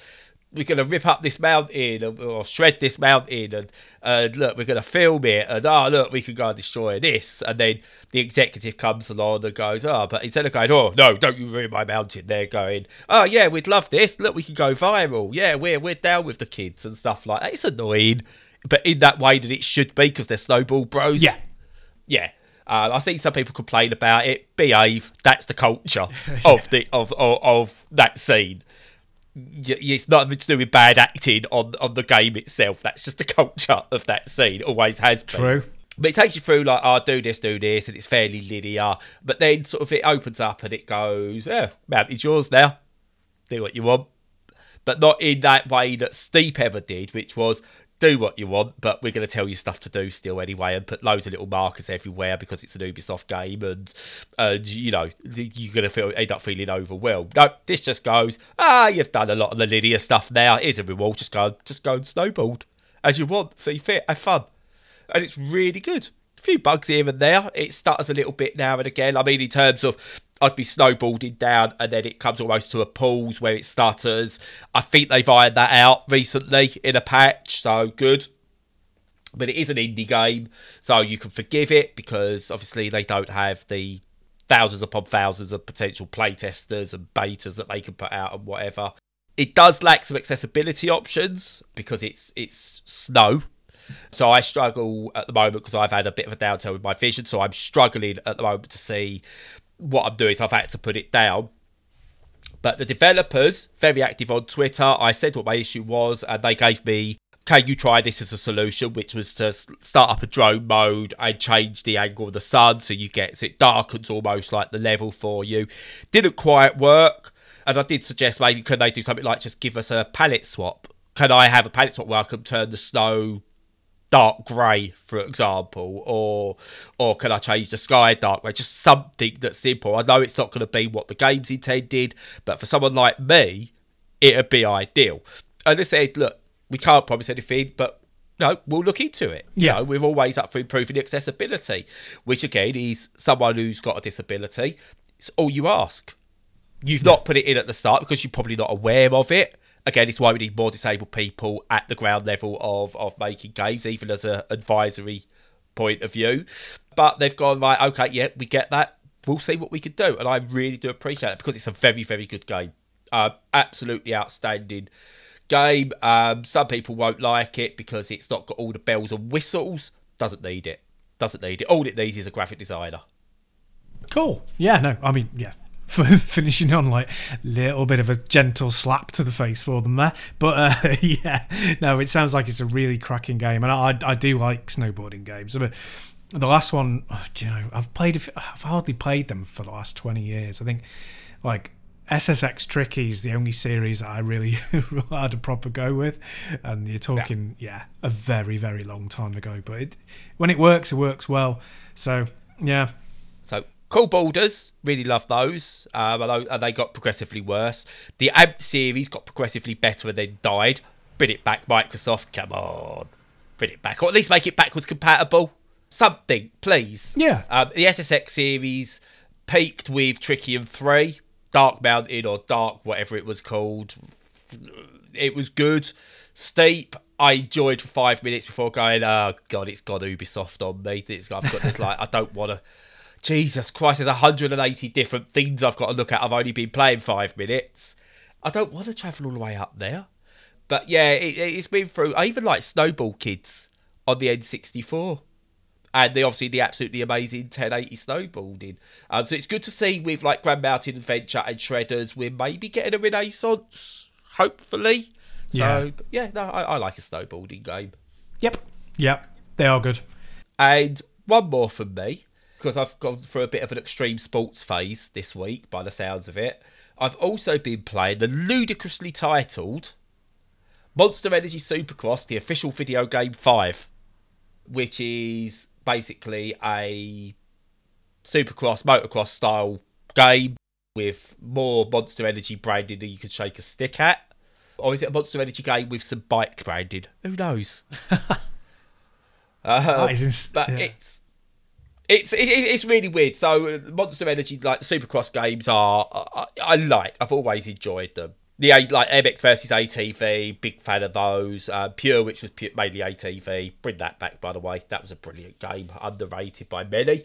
we're gonna rip up this mountain or, or shred this mountain, and and look, we're gonna film it, and oh look, we can go and destroy this, and then the executive comes along and goes, oh, but instead of going, oh no, don't you ruin my mountain, they're going, oh yeah, we'd love this. Look, we can go viral. Yeah, we're we're down with the kids and stuff like that. It's annoying. But in that way that it should be, because they're snowball bros Yeah. yeah. Uh, I've seen some people complain about it. Behave. That's the culture [laughs] of the of, of of that scene. It's nothing to do with bad acting on on the game itself. That's just the culture of that scene. Always has been. True. But it takes you through like, oh, do this, do this, and it's fairly linear. But then sort of it opens up and it goes, yeah, mountain's yours now. Do what you want. But not in that way that Steep ever did, which was do what you want, but we're going to tell you stuff to do still anyway, and put loads of little markers everywhere because it's an Ubisoft game, and and you know you're going to feel end up feeling overwhelmed. No, this just goes, ah, you've done a lot of the linear stuff now. Here's a reward. Just go, just go and snowboard as you want. See fit, have fun, and it's really good. A few bugs here and there. It stutters a little bit now and again. I mean, in terms of I'd be snowboarding down and then it comes almost to a pause where it stutters. I think they've ironed that out recently in a patch, so good. But it is an indie game, so you can forgive it because obviously they don't have the thousands upon thousands of potential playtesters and betas that they can put out and whatever. It does lack some accessibility options because it's it's snow. So I struggle at the moment because I've had a bit of a downturn with my vision. So I'm struggling at the moment to see what I'm doing. So I've had to put it down. But the developers, very active on Twitter, I said what my issue was, and they gave me, can you try this as a solution, which was to start up a drone mode and change the angle of the sun so you get, so it darkens almost like the level for you. Didn't quite work. And I did suggest maybe can they do something like just give us a palette swap? Can I have a palette swap where I can turn the snow dark grey, for example, or or can I change the sky dark grey? Just something that's simple. I know it's not going to be what the game's intended, but for someone like me, it'd be ideal. And they said, look, we can't promise anything, but no, we'll look into it. You Yeah. know, we're always up for improving accessibility, which again is someone who's got a disability. It's all you ask. You've not put it in at the start because you're probably not aware of it. Again, it's why we need more disabled people at the ground level of, of making games, even as an advisory point of view. But they've gone, right, okay, yeah, we get that. We'll see what we can do. And I really do appreciate it because it's a very, very good game. Uh, absolutely outstanding game. Um, some people won't like it because it's not got all the bells and whistles. Doesn't need it. Doesn't need it. All it needs is a graphic designer. Cool. Yeah, no, I mean, yeah. For [laughs] finishing on like a little bit of a gentle slap to the face for them there, but uh, [laughs] yeah, no, it sounds like it's a really cracking game, and I, I do like snowboarding games. I mean, the last one, you know, I've played, I've hardly played them for the last twenty years. I think, like SSX Tricky is the only series that I really [laughs] had a proper go with, and you're talking, yeah. yeah, a very very long time ago. But it, when it works, it works well. So yeah. So Cool Boarders, really love those. Um, know they got progressively worse. The Amp series got progressively better and then died. Bring it back, Microsoft. Come on. Bring it back. Or at least make it backwards compatible. Something, please. Yeah. Um, the SSX series peaked with Tricky 3, Dark Mountain or Dark, whatever it was called. It was good. Steep, I enjoyed for five minutes before going, oh, God, it's got Ubisoft on me. It's, I've got this, like, I don't want to Jesus Christ, there's 180 different things I've got to look at. I've only been playing five minutes. I don't want to travel all the way up there. But yeah, it, has been through. I even like Snowboard Kids on the N64. And the obviously the absolutely amazing 1080 snowboarding. Um, so it's good to see with like Grand Mountain Adventure and Shredders, we're maybe getting a renaissance, hopefully. So yeah, yeah no, I, I like a snowboarding game. Yep. Yep. They are good. And one more from me because I've gone through a bit of an extreme sports phase this week, by the sounds of it. I've also been playing the ludicrously titled Monster Energy Supercross, the official video game 5, which is basically a supercross, motocross style game with more Monster Energy branding than you can shake a stick at. Or is it a Monster Energy game with some bike branded? Who knows? [laughs] uh, ins- but yeah. it's it's it, it's really weird. So uh, Monster Energy like Supercross games are I, I like. I've always enjoyed them. The like MX versus ATV, big fan of those. Uh, Pure, which was pure, mainly ATV, bring that back. By the way, that was a brilliant game, underrated by many.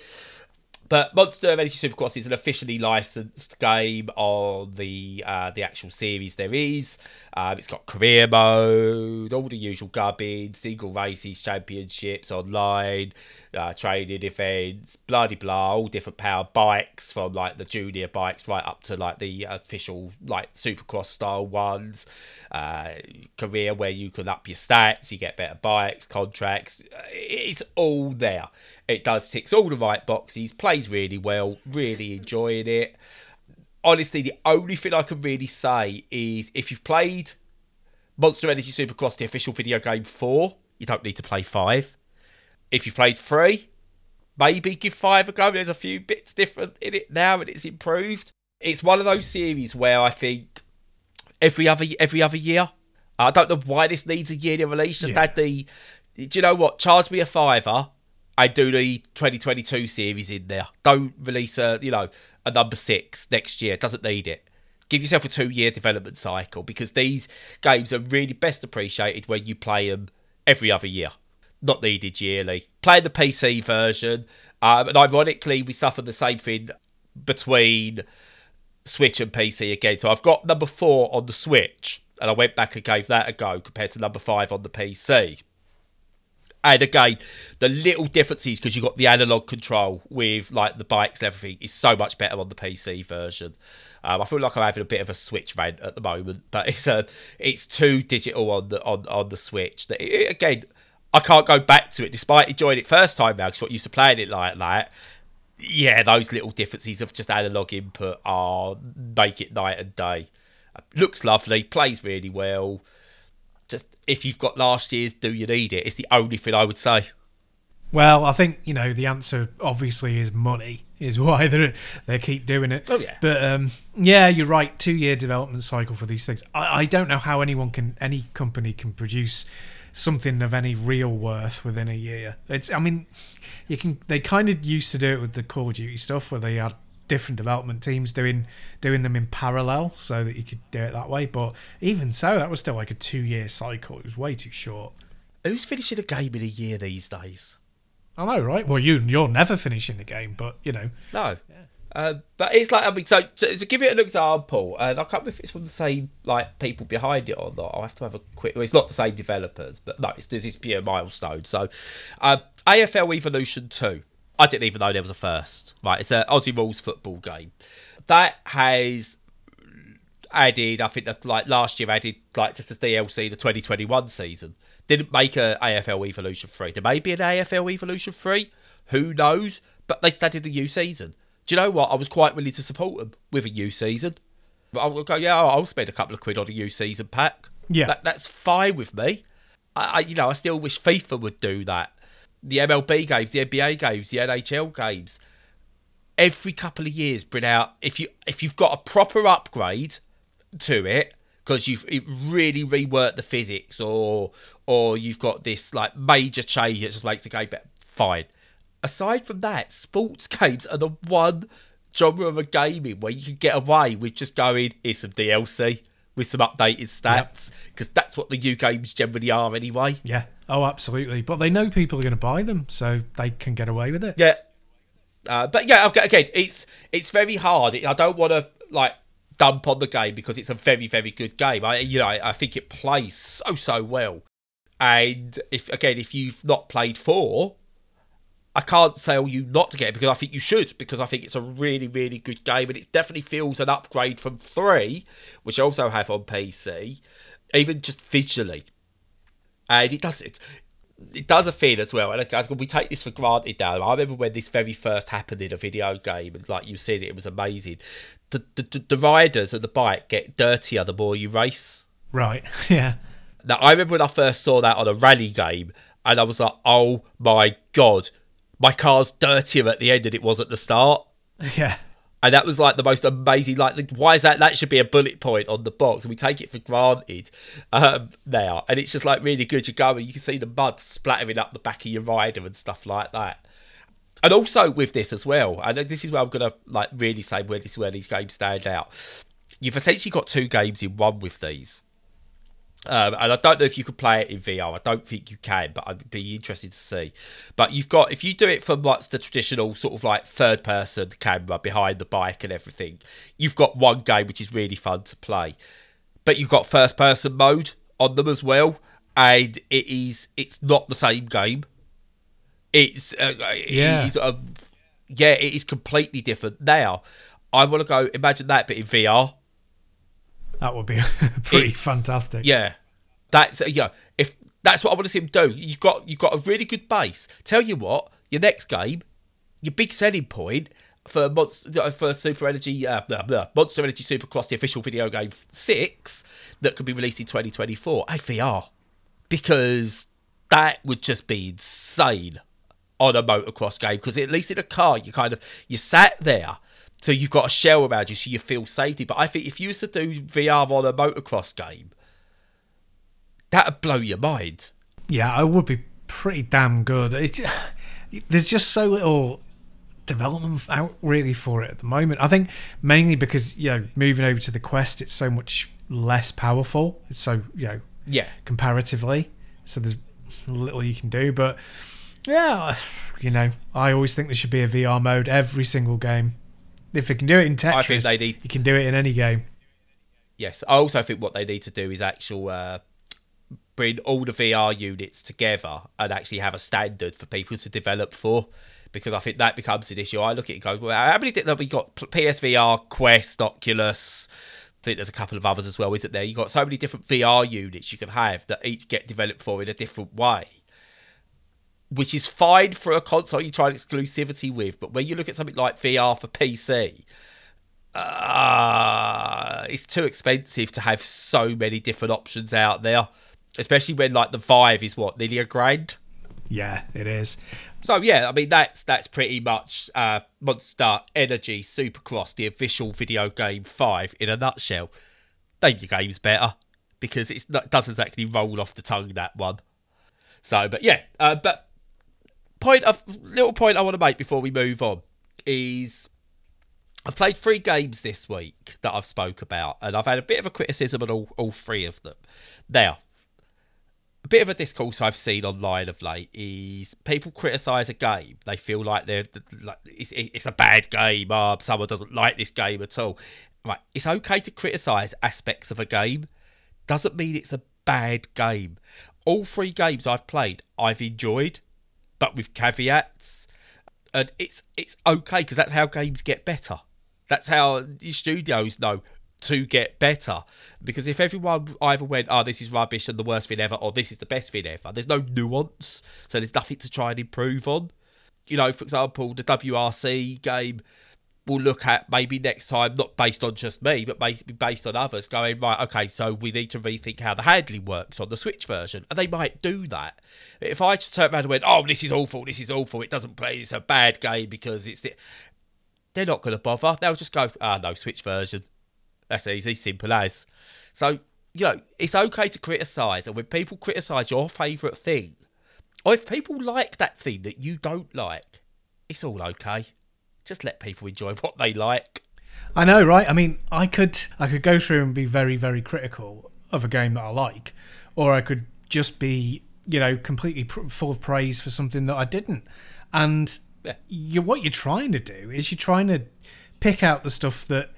But Monster Energy Supercross is an officially licensed game on the uh, the actual series there is. Um, it's got career mode, all the usual gubbins, single races, championships online, uh, training events, bloody blah, all different power bikes from like the junior bikes right up to like the official like supercross style ones. Uh, career where you can up your stats, you get better bikes, contracts. It's all there. It does ticks all the right boxes, plays really well, really enjoying it honestly, the only thing I can really say is if you've played Monster Energy Supercross, the official video game 4, you don't need to play 5. If you've played 3, maybe give 5 a go. There's a few bits different in it now and it's improved. It's one of those series where I think every other every other year, I don't know why this needs a yearly release. Just yeah. add the, do you know what? Charge me a fiver I do the 2022 series in there. Don't release a you know a number six next year. Doesn't need it. Give yourself a two year development cycle because these games are really best appreciated when you play them every other year. Not needed yearly. Play the PC version, um, and ironically, we suffer the same thing between Switch and PC again. So I've got number four on the Switch, and I went back and gave that a go compared to number five on the PC. And again, the little differences because you've got the analog control with like the bikes and everything is so much better on the PC version. Um, I feel like I'm having a bit of a Switch rant at the moment, [laughs] but it's a uh, it's too digital on the on, on the Switch. That it, again, I can't go back to it despite enjoying it first time now because got used to playing it like that. Yeah, those little differences of just analog input are make it night and day. Looks lovely, plays really well if you've got last year's, do you need it? It's the only thing I would say. Well, I think you know the answer obviously is money is [laughs] why they they keep doing it. Oh yeah, but um, yeah, you're right. Two year development cycle for these things. I, I don't know how anyone can any company can produce something of any real worth within a year. It's I mean, you can they kind of used to do it with the Call of Duty stuff where they had different development teams doing doing them in parallel so that you could do it that way. But even so, that was still like a two year cycle. It was way too short. Who's finishing a game in a year these days? I know, right? Well, you you're never finishing the game, but you know. No. Uh, but it's like I mean, so to, to give it an example, and I can't remember if it's from the same like people behind it or not. I'll have to have a quick. Well, it's not the same developers, but no, it's this is pure milestone. So, uh, AFL Evolution Two. I didn't even know there was a first. Right, it's an Aussie rules football game that has added. I think that like last year added like just as DLC the 2021 season. Didn't make a AFL Evolution Three. There may be an AFL Evolution Three. Who knows? But they started a new season. Do you know what? I was quite willing to support them with a new season. I'll go, yeah, I'll spend a couple of quid on a new season pack. Yeah. That, that's fine with me. I, I, you know, I still wish FIFA would do that. The MLB games, the NBA games, the NHL games. Every couple of years, bring out if you if you've got a proper upgrade to it because you've really reworked the physics or or you've got this like major change that just makes the game better. Fine aside from that, sports [laughs] games are the one genre of a gaming where you can get away with just going, here's some DLC with some updated stats, because yep. that's what the new games generally are anyway. Yeah. Oh, absolutely. But they know people are going to buy them, so they can get away with it. Yeah. Uh, but yeah, again, it's it's very hard. I don't want to like dump on the game because it's a very very good game. I you know I think it plays so so well. And if again, if you've not played four, I can't tell you not to get it because I think you should because I think it's a really really good game and it definitely feels an upgrade from three, which I also have on PC, even just visually, and it does it. It does a thing as well, and we take this for granted now. I remember when this very first happened in a video game, and like you said, it was amazing. The the, the riders of the bike get dirtier the more you race. Right. [laughs] Yeah. Now I remember when I first saw that on a rally game, and I was like, "Oh my god, my car's dirtier at the end than it was at the start. [laughs] Yeah. And that was like the most amazing. Like, why is that? That should be a bullet point on the box. And we take it for granted um, now. And it's just like really good. You go and you can see the mud splattering up the back of your rider and stuff like that. And also with this as well, and this is where I'm gonna like really say where this where these games stand out. You've essentially got two games in one with these. Um, and I don't know if you could play it in VR. I don't think you can, but I'd be interested to see. But you've got if you do it from what's the traditional sort of like third person camera behind the bike and everything, you've got one game which is really fun to play. But you've got first person mode on them as well, and it is it's not the same game. It's uh, yeah, uh, yeah, it is completely different. Now, I want to go imagine that, but in VR. That would be [laughs] pretty it's, fantastic. Yeah, that's uh, yeah. If that's what I want to see him do, you've got you've got a really good base. Tell you what, your next game, your big selling point for Monster, for Super Energy, uh, blah, blah, Monster Energy Supercross, the official video game six that could be released in 2024, a VR, because that would just be insane on a motocross game. Because at least in a car, you kind of you sat there so you've got a shell around you so you feel safety. But I think if you used to do VR on a motocross game, that'd blow your mind. Yeah, it would be pretty damn good. It's, there's just so little development out really for it at the moment. I think mainly because you know moving over to the Quest, it's so much less powerful. It's so you know yeah comparatively. So there's little you can do, but yeah, you know I always think there should be a VR mode every single game. If it can do it in Tetris, they need, you can do it in any game. Yes, I also think what they need to do is actual uh, bring all the VR units together and actually have a standard for people to develop for. Because I think that becomes an issue. I look at it and go, well, how many have we got? PSVR, Quest, Oculus. I think there's a couple of others as well, isn't there? You've got so many different VR units you can have that each get developed for in a different way which is fine for a console you try exclusivity with, but when you look at something like VR for PC, uh, it's too expensive to have so many different options out there, especially when like the Vive is what nearly a grand. Yeah, it is. So yeah, I mean that's that's pretty much uh, Monster Energy Supercross, the official video game five in a nutshell. Name your games better because it doesn't exactly roll off the tongue that one. So, but yeah, uh, but point of little point I want to make before we move on is I've played three games this week that I've spoke about, and I've had a bit of a criticism on all, all three of them. Now, a bit of a discourse I've seen online of late is people criticise a game. They feel like they're like it's, it's a bad game. Oh, someone doesn't like this game at all. Right, it's okay to criticise aspects of a game. Doesn't mean it's a bad game. All three games I've played, I've enjoyed, but with caveats. And it's it's okay because that's how games get better. That's how studios know to get better. Because if everyone either went, oh, this is rubbish and the worst thing ever, or this is the best thing ever, there's no nuance. So there's nothing to try and improve on. You know, for example, the WRC game will look at maybe next time, not based on just me, but maybe based on others, going, right, okay, so we need to rethink how the handling works on the Switch version. And they might do that. If I just turn around and went, oh, this is awful, this is awful, it doesn't play, it's a bad game because it's. The... They're not going to bother. They'll just go, ah, no, Switch version. That's easy, simple as. So, you know, it's okay to criticise. And when people criticise your favourite thing, or if people like that thing that you don't like, it's all okay. Just let people enjoy [laughs] what they like. I know, right? I mean, I could I could go through and be very very critical of a game that I like, or I could just be you know completely pr- full of praise for something that I didn't. And yeah. you, what you're trying to do is you're trying to pick out the stuff that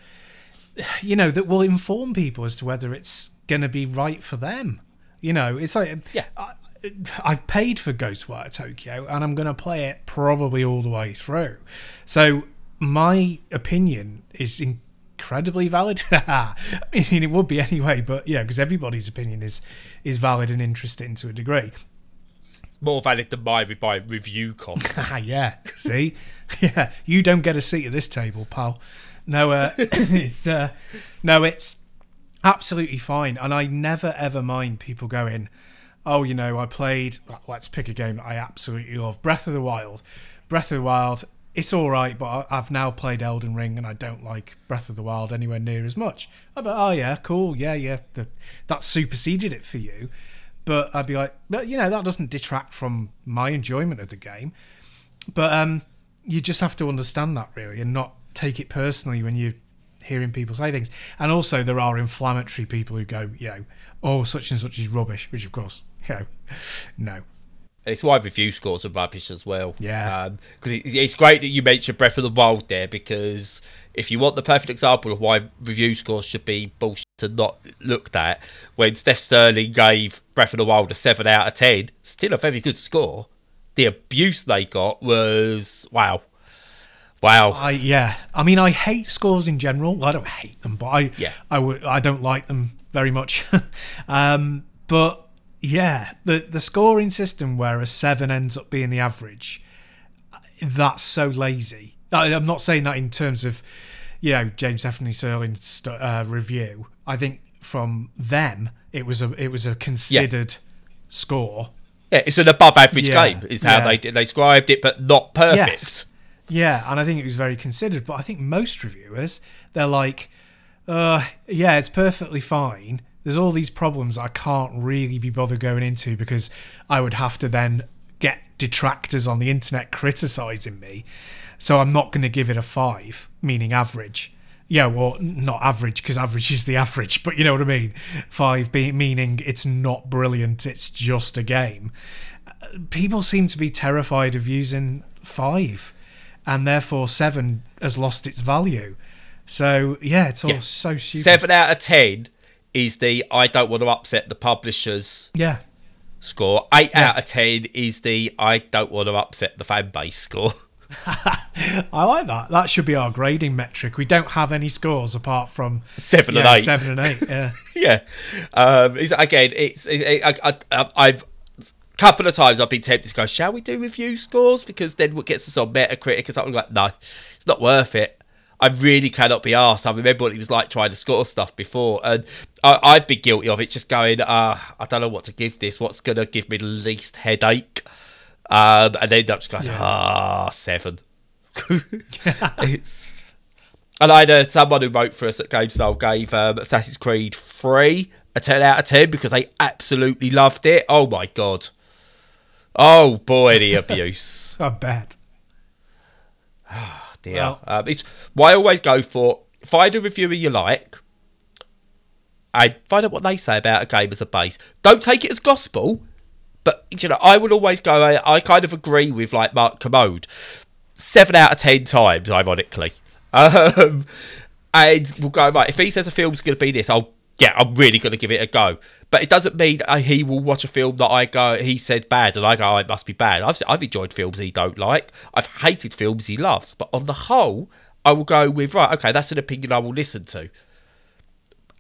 [sighs] you know that will inform people as to whether it's going to be right for them. You know, it's like yeah. I, I've paid for Ghostwire Tokyo and I'm going to play it probably all the way through. So my opinion is incredibly valid. [laughs] I mean, it would be anyway, but yeah, because everybody's opinion is is valid and interesting to a degree. It's more valid than mine with my review con. [laughs] yeah, see, [laughs] yeah, you don't get a seat at this table, pal. No, uh, it's uh, no, it's absolutely fine, and I never ever mind people going oh, you know, I played, let's pick a game that I absolutely love Breath of the Wild. Breath of the Wild, it's all right, but I've now played Elden Ring and I don't like Breath of the Wild anywhere near as much. I'd be, oh, yeah, cool, yeah, yeah, that superseded it for you. But I'd be like, but you know, that doesn't detract from my enjoyment of the game. But um, you just have to understand that really and not take it personally when you're hearing people say things. And also, there are inflammatory people who go, you know, oh, such and such is rubbish, which of course [laughs] you know, no. It's why review scores are rubbish as well. Yeah. Because um, it's great that you mentioned Breath of the Wild there because if you want the perfect example of why review scores should be bullshit and not looked at, when Steph Sterling gave Breath of the Wild a 7 out of 10, still a very good score. The abuse they got was wow. Wow. I yeah. I mean, I hate scores in general. I don't hate them, but I yeah. I w- I don't like them very much. [laughs] um, but yeah, the the scoring system where a seven ends up being the average, that's so lazy. I, am not saying that in terms of, you know, James Stephanie Sterling's st- uh, review. I think from them it was a it was a considered yeah. score. Yeah, it's an above average yeah, game. Is how yeah. they they described it, but not perfect. Yes. Yeah, and I think it was very considered. But I think most reviewers they're like, uh, yeah, it's perfectly fine there's all these problems I can't really be bothered going into because I would have to then get detractors on the internet criticizing me. So I'm not going to give it a five, meaning average. Yeah, well, not average because average is the average, but you know what I mean. Five being meaning it's not brilliant, it's just a game. People seem to be terrified of using five, and therefore seven has lost its value. So yeah, it's all yeah. so stupid. Seven out of ten is the I don't want to upset the publishers. Yeah. Score eight yeah. out of ten is the I don't want to upset the fan base score. [laughs] [laughs] I like that. That should be our grading metric. We don't have any scores apart from seven yeah, and eight. Seven and eight. Yeah. [laughs] yeah. Um, it's, again, it's, it, I, I, I've couple of times I've been tempted to go, shall we do review scores? Because then what gets us on Metacritic or something like, no, it's not worth it. I really cannot be asked. I remember what it was like trying to score stuff before, and I, have been guilty of it. Just going, uh, I don't know what to give this. What's gonna give me the least headache? Um, and then up just going, yeah. ah, seven. [laughs] it's. And I had someone who wrote for us at GameStyle gave um, Assassin's Creed 3 a 10 out of 10 because they absolutely loved it. Oh my god. Oh boy, the abuse. [laughs] I bet [sighs] dear. Well, um, it's why I always go for find a reviewer you like and find out what they say about a game as a base. Don't take it as gospel. But you know, I would always go. I, I kind of agree with like Mark Kermode. Seven out of ten times, ironically. [laughs] Um, and we'll go right. If he says a film's going to be this, I'll yeah, I'm really going to give it a go. But it doesn't mean uh, he will watch a film that I go he said bad, and I go oh, it must be bad. I've I've enjoyed films he don't like. I've hated films he loves. But on the whole, I will go with right. Okay, that's an opinion I will listen to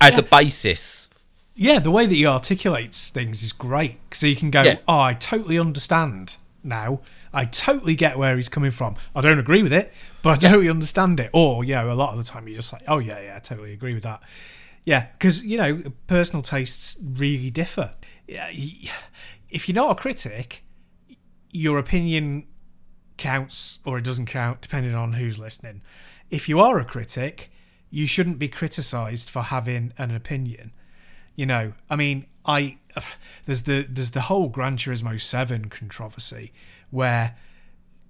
as Yeah. a basis. Yeah, the way that he articulates things is great. So you can go, Yeah. oh, I totally understand now. I totally get where he's coming from. I don't agree with it, but I totally understand it. Or, you know, a lot of the time you're just like, oh, yeah, yeah, I totally agree with that. Yeah, because, you know, personal tastes really differ. Yeah, If you're not a critic, your opinion counts or it doesn't count, depending on who's listening. If you are a critic, you shouldn't be criticised for having an opinion. You know, I mean, I there's the there's the whole Gran Turismo Seven controversy where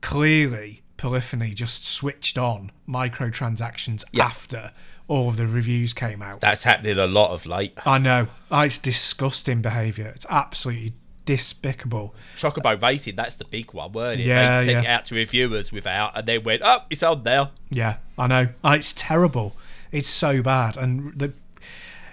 clearly Polyphony just switched on microtransactions after all of the reviews came out. That's happening a lot of late. I know, oh, it's disgusting behaviour. It's absolutely despicable. Chocobo Racing, that's the big one, weren't it? Yeah, they sent yeah. it out to reviewers without, and they went, oh, it's on now. Yeah, I know. Oh, it's terrible. It's so bad, and the,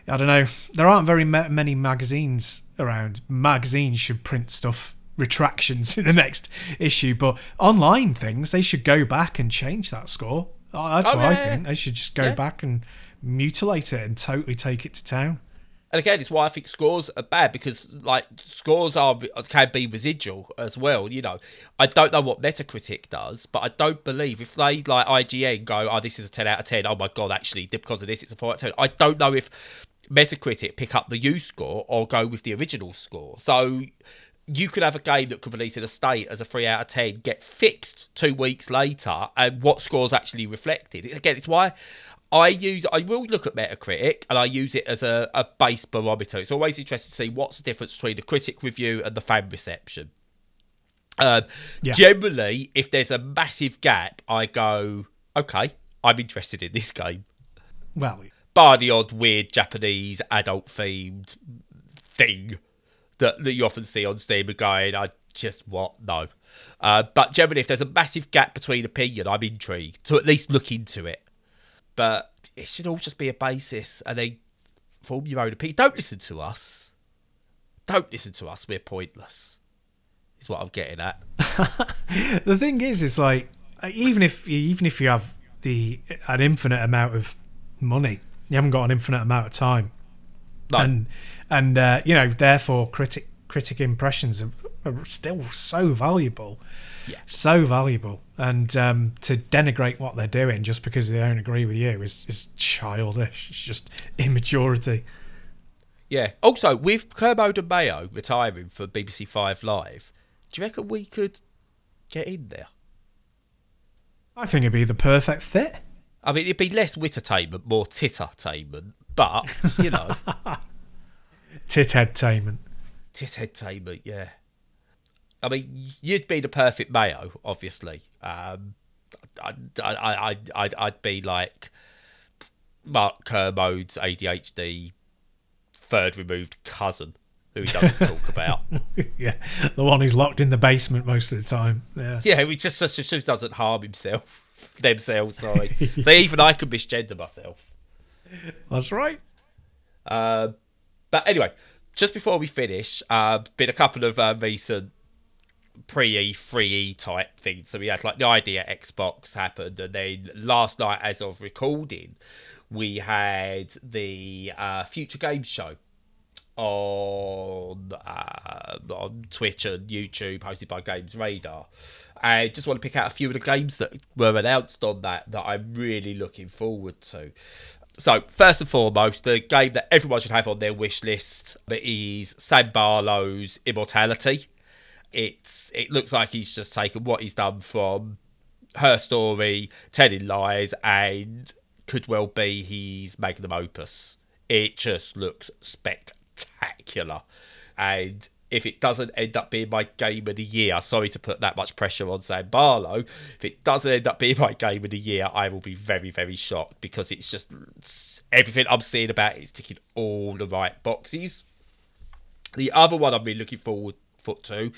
I don't know. There aren't very ma- many magazines around. Magazines should print stuff retractions [laughs] in the next issue, but online things they should go back and change that score. Oh, That's Oh, what I yeah, think. They should just go Yeah. back and mutilate it and totally take it to town. And again, it's why I think scores are bad because like scores are can be residual as well. You know, I don't know what Metacritic does, but I don't believe if they like IGN go, "Oh, this is a ten out of 10. Oh my god, actually, because of this, it's a four out of ten. I don't know if Metacritic pick up the U score or go with the original score. So you could have a game that could release in a state as a three out of ten, get fixed two weeks later, and what scores actually reflected. Again, it's why I use I will look at Metacritic and I use it as a, a base barometer. It's always interesting to see what's the difference between the critic review and the fan reception. Um, Yeah. Generally, if there's a massive gap, I go, okay, I'm interested in this game Well, bar the odd weird Japanese adult themed thing that, that you often see on Steam and going, I just what? No. Uh, but generally, if there's a massive gap between opinion, I'm intrigued to at least look into it. But it should all just be a basis and then form your own opinion. Don't listen to us. Don't listen to us. We're pointless. Is what I'm getting at. [laughs] the thing is, it's like even if even if you have the an infinite amount of money, you haven't got an infinite amount of time. No. and and uh, you know therefore critic critic impressions are, are still so valuable Yeah. so valuable and um, to denigrate what they're doing just because they don't agree with you is, is childish it's just immaturity Yeah. Also, with Kermode and Mayo retiring for BBC Five Live, do you reckon we could get in there? i think it'd be the perfect fit I mean, it'd be less wittertainment, more tittertainment, but, you know, [laughs] tit entertainment titheadtainment, yeah. I mean, you'd be the perfect Mayo, obviously. Um, I'd, I, I, I'd, I'd, I'd be like Mark Kermode's ADHD third removed cousin, who he doesn't [laughs] talk about. yeah the one who's locked in the basement most of the time yeah Yeah, he just, just, just doesn't harm himself. [laughs] Themselves, sorry. so even I could misgender myself. That's right Um, but anyway, just before we finish, uh, been a couple of uh, recent pre-E, free-E type things. So we had like the ID@Xbox happened, and then last night, as of recording, we had the uh, Future Games Show on uh, on Twitch and YouTube, hosted by Games Radar. I just want to pick out a few of the games that were announced on that that I'm really looking forward to. So, first and foremost, the game that everyone should have on their wish list is Sam Barlow's Immortality. It's it looks like he's just taken what he's done from her story, telling lies, and could well be his magnum opus. It just looks spectacular. And if it doesn't end up being my game of the year, sorry to put that much pressure on Sam Barlow. If it doesn't end up being my game of the year, I will be very, very shocked because it's just everything I'm seeing about it is ticking all the right boxes. The other one I'm really looking forward 2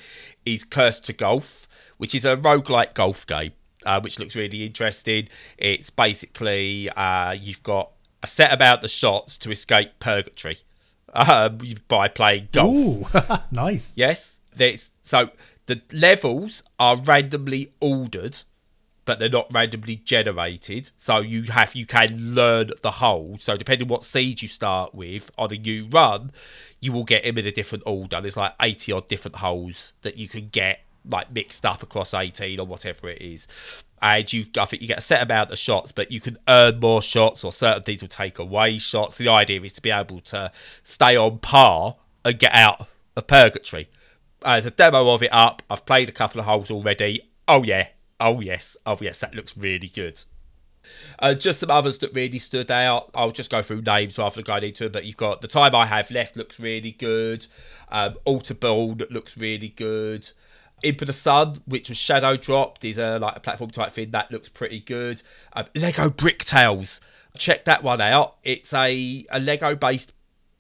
is Cursed to Golf, which is a roguelike golf game, uh, which looks really interesting. It's basically uh, you've got a set about the shots to escape purgatory uh, by playing golf. Ooh, [laughs] nice. Yes, there's so the levels are randomly ordered, but they're not randomly generated. So you have you can learn the whole. So depending what seed you start with on a new run, you will get them in a different order. There's like eighty odd different holes that you can get like mixed up across eighteen or whatever it is. You, I think you get a set amount of shots, but you can earn more shots, or certain things will take away shots. The idea is to be able to stay on par and get out of purgatory. Uh, there's a demo of it up. I've played a couple of holes already. Oh yeah, oh yes, oh yes, that looks really good. Uh, just some others that really stood out. I'll just go through names rather than going into it. But you've got the time I have left looks really good. Um, Alter Born looks really good. Into the Sun, which was shadow dropped, is a like a platform type thing that looks pretty good. Um, Lego Brick Tales, check that one out. It's a a Lego based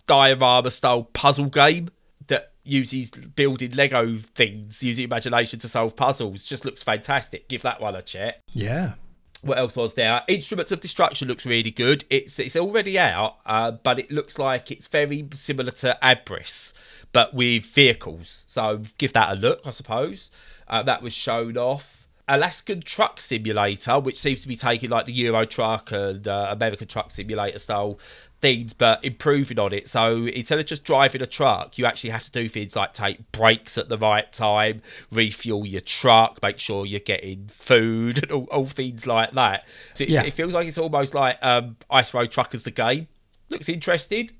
diorama style puzzle game that uses building Lego things, using imagination to solve puzzles. Just looks fantastic. Give that one a check. Yeah. What else was there? Instruments of Destruction looks really good. It's it's already out, uh, but it looks like it's very similar to Abriss, but with vehicles. So give that a look, I suppose. Uh, that was shown off. Alaskan Truck Simulator, which seems to be taking like the Euro Truck and uh, American Truck Simulator style things, but improving on it. So instead of just driving a truck, you actually have to do things like take breaks at the right time, refuel your truck, make sure you're getting food, [laughs] and all, all things like that. So it, Yeah. it feels like it's almost like um, Ice Road Truckers the game. Looks interesting.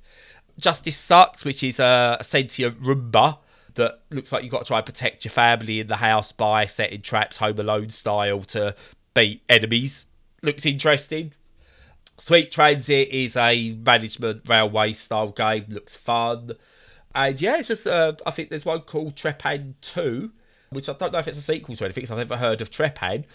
Justice Sucks, which is a, a sentient Roomba that looks like you've got to try and protect your family in the house by setting traps Home Alone style to beat enemies. Looks interesting. Sweet Transit is a management railway style game. Looks fun. And yeah, it's just, uh, I think there's one called Trepang 2, which I don't know if it's a sequel to anything 'cause I've never heard of Trepang.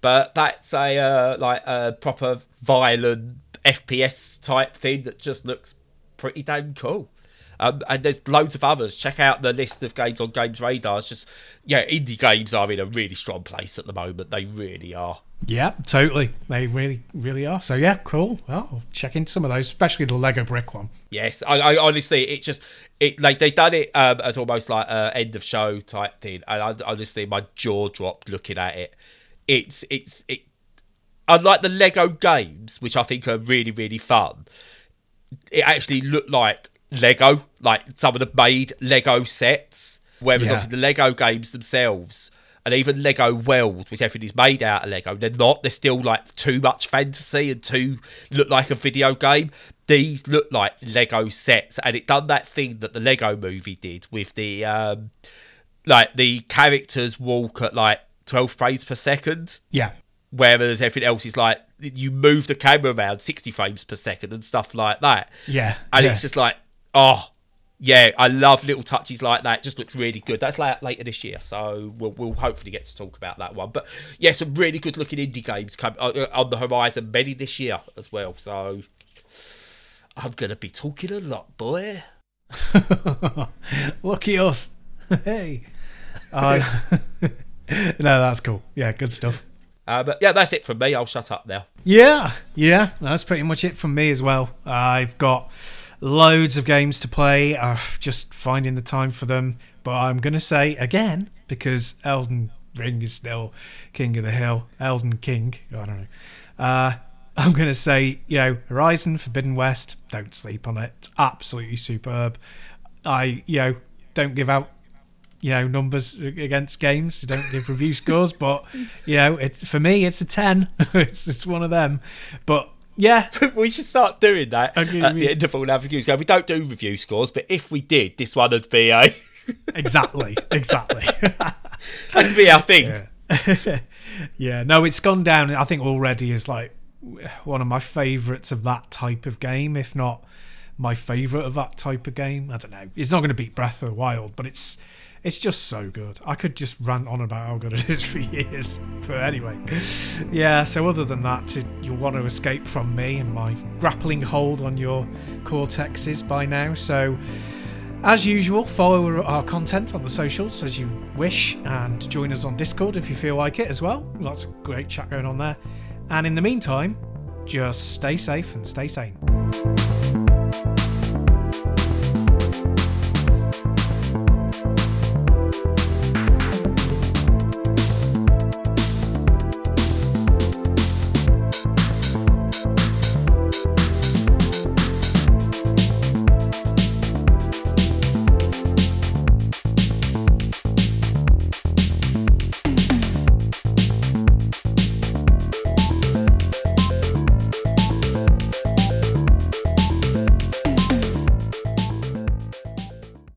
But that's a uh, like a proper violent FPS type thing that just looks pretty damn cool. Um, and there's loads of others. Check out the list of games on Games Radar. It's just, yeah, indie games are in a really strong place at the moment. They really are. Yeah, totally. They really, really are. So yeah, cool. Well, I'll check into some of those, especially the Lego brick one. Yes, I, I honestly, it just it like they done it um, as almost like a end of show type thing, and I honestly my jaw dropped looking at it. It's it's it. Unlike the Lego games, which I think are really really fun, it actually looked like Lego, like some of the made Lego sets. Whereas Yeah. obviously the Lego games themselves, and even Lego World, which everything is made out of Lego, they're not. They're still like too much fantasy and too look like a video game. These look like Lego sets, and it done that thing that the Lego movie did with the um, like the characters walk at like twelve frames per second Yeah. whereas everything else is like you move the camera around 60 frames per second and stuff like that. Yeah, And yeah. it's just like, oh, yeah, I love little touches like that. It just looks really good. That's like later this year, so we'll, we'll hopefully get to talk about that one. But yeah, some really good looking indie games come uh, uh, on the horizon, many this year as well. So I'm gonna be talking a lot, boy. [laughs] Lucky us. [laughs] hey. [laughs] Uh, no, that's cool. Yeah, good stuff. Uh, but yeah, that's it from me. I'll shut up now. Yeah, yeah, that's pretty much it from me as well. I've got loads of games to play. Uh, just finding the time for them. But I'm going to say again, because Elden Ring is still King of the Hill. Elden King. I don't know. Uh, I'm going to say, you know, Horizon Forbidden West, don't sleep on it. It's absolutely superb. I, you know, don't give out you know numbers against games. Don't give review scores, but you know, it for me it's a ten. [laughs] it's it's one of them. But yeah, [laughs] we should start doing that Okay, at we- the end of all our reviews. We don't do review scores, but if we did, this one would be a [laughs] exactly, exactly. that'd be our thing. yeah, no, it's gone down. I think already is like one of my favourites of that type of game, if not my favourite of that type of game. I don't know. It's not going to beat Breath of the Wild, but it's it's just so good. I could just rant on about how good it is for years. But anyway, yeah. So other than that, to, you want to escape from me and my grappling hold on your cortexes by now. So As usual, follow our content on the socials as you wish and join us on Discord if you feel like it as well. Lots of great chat going on there. And in the meantime, just stay safe and stay sane.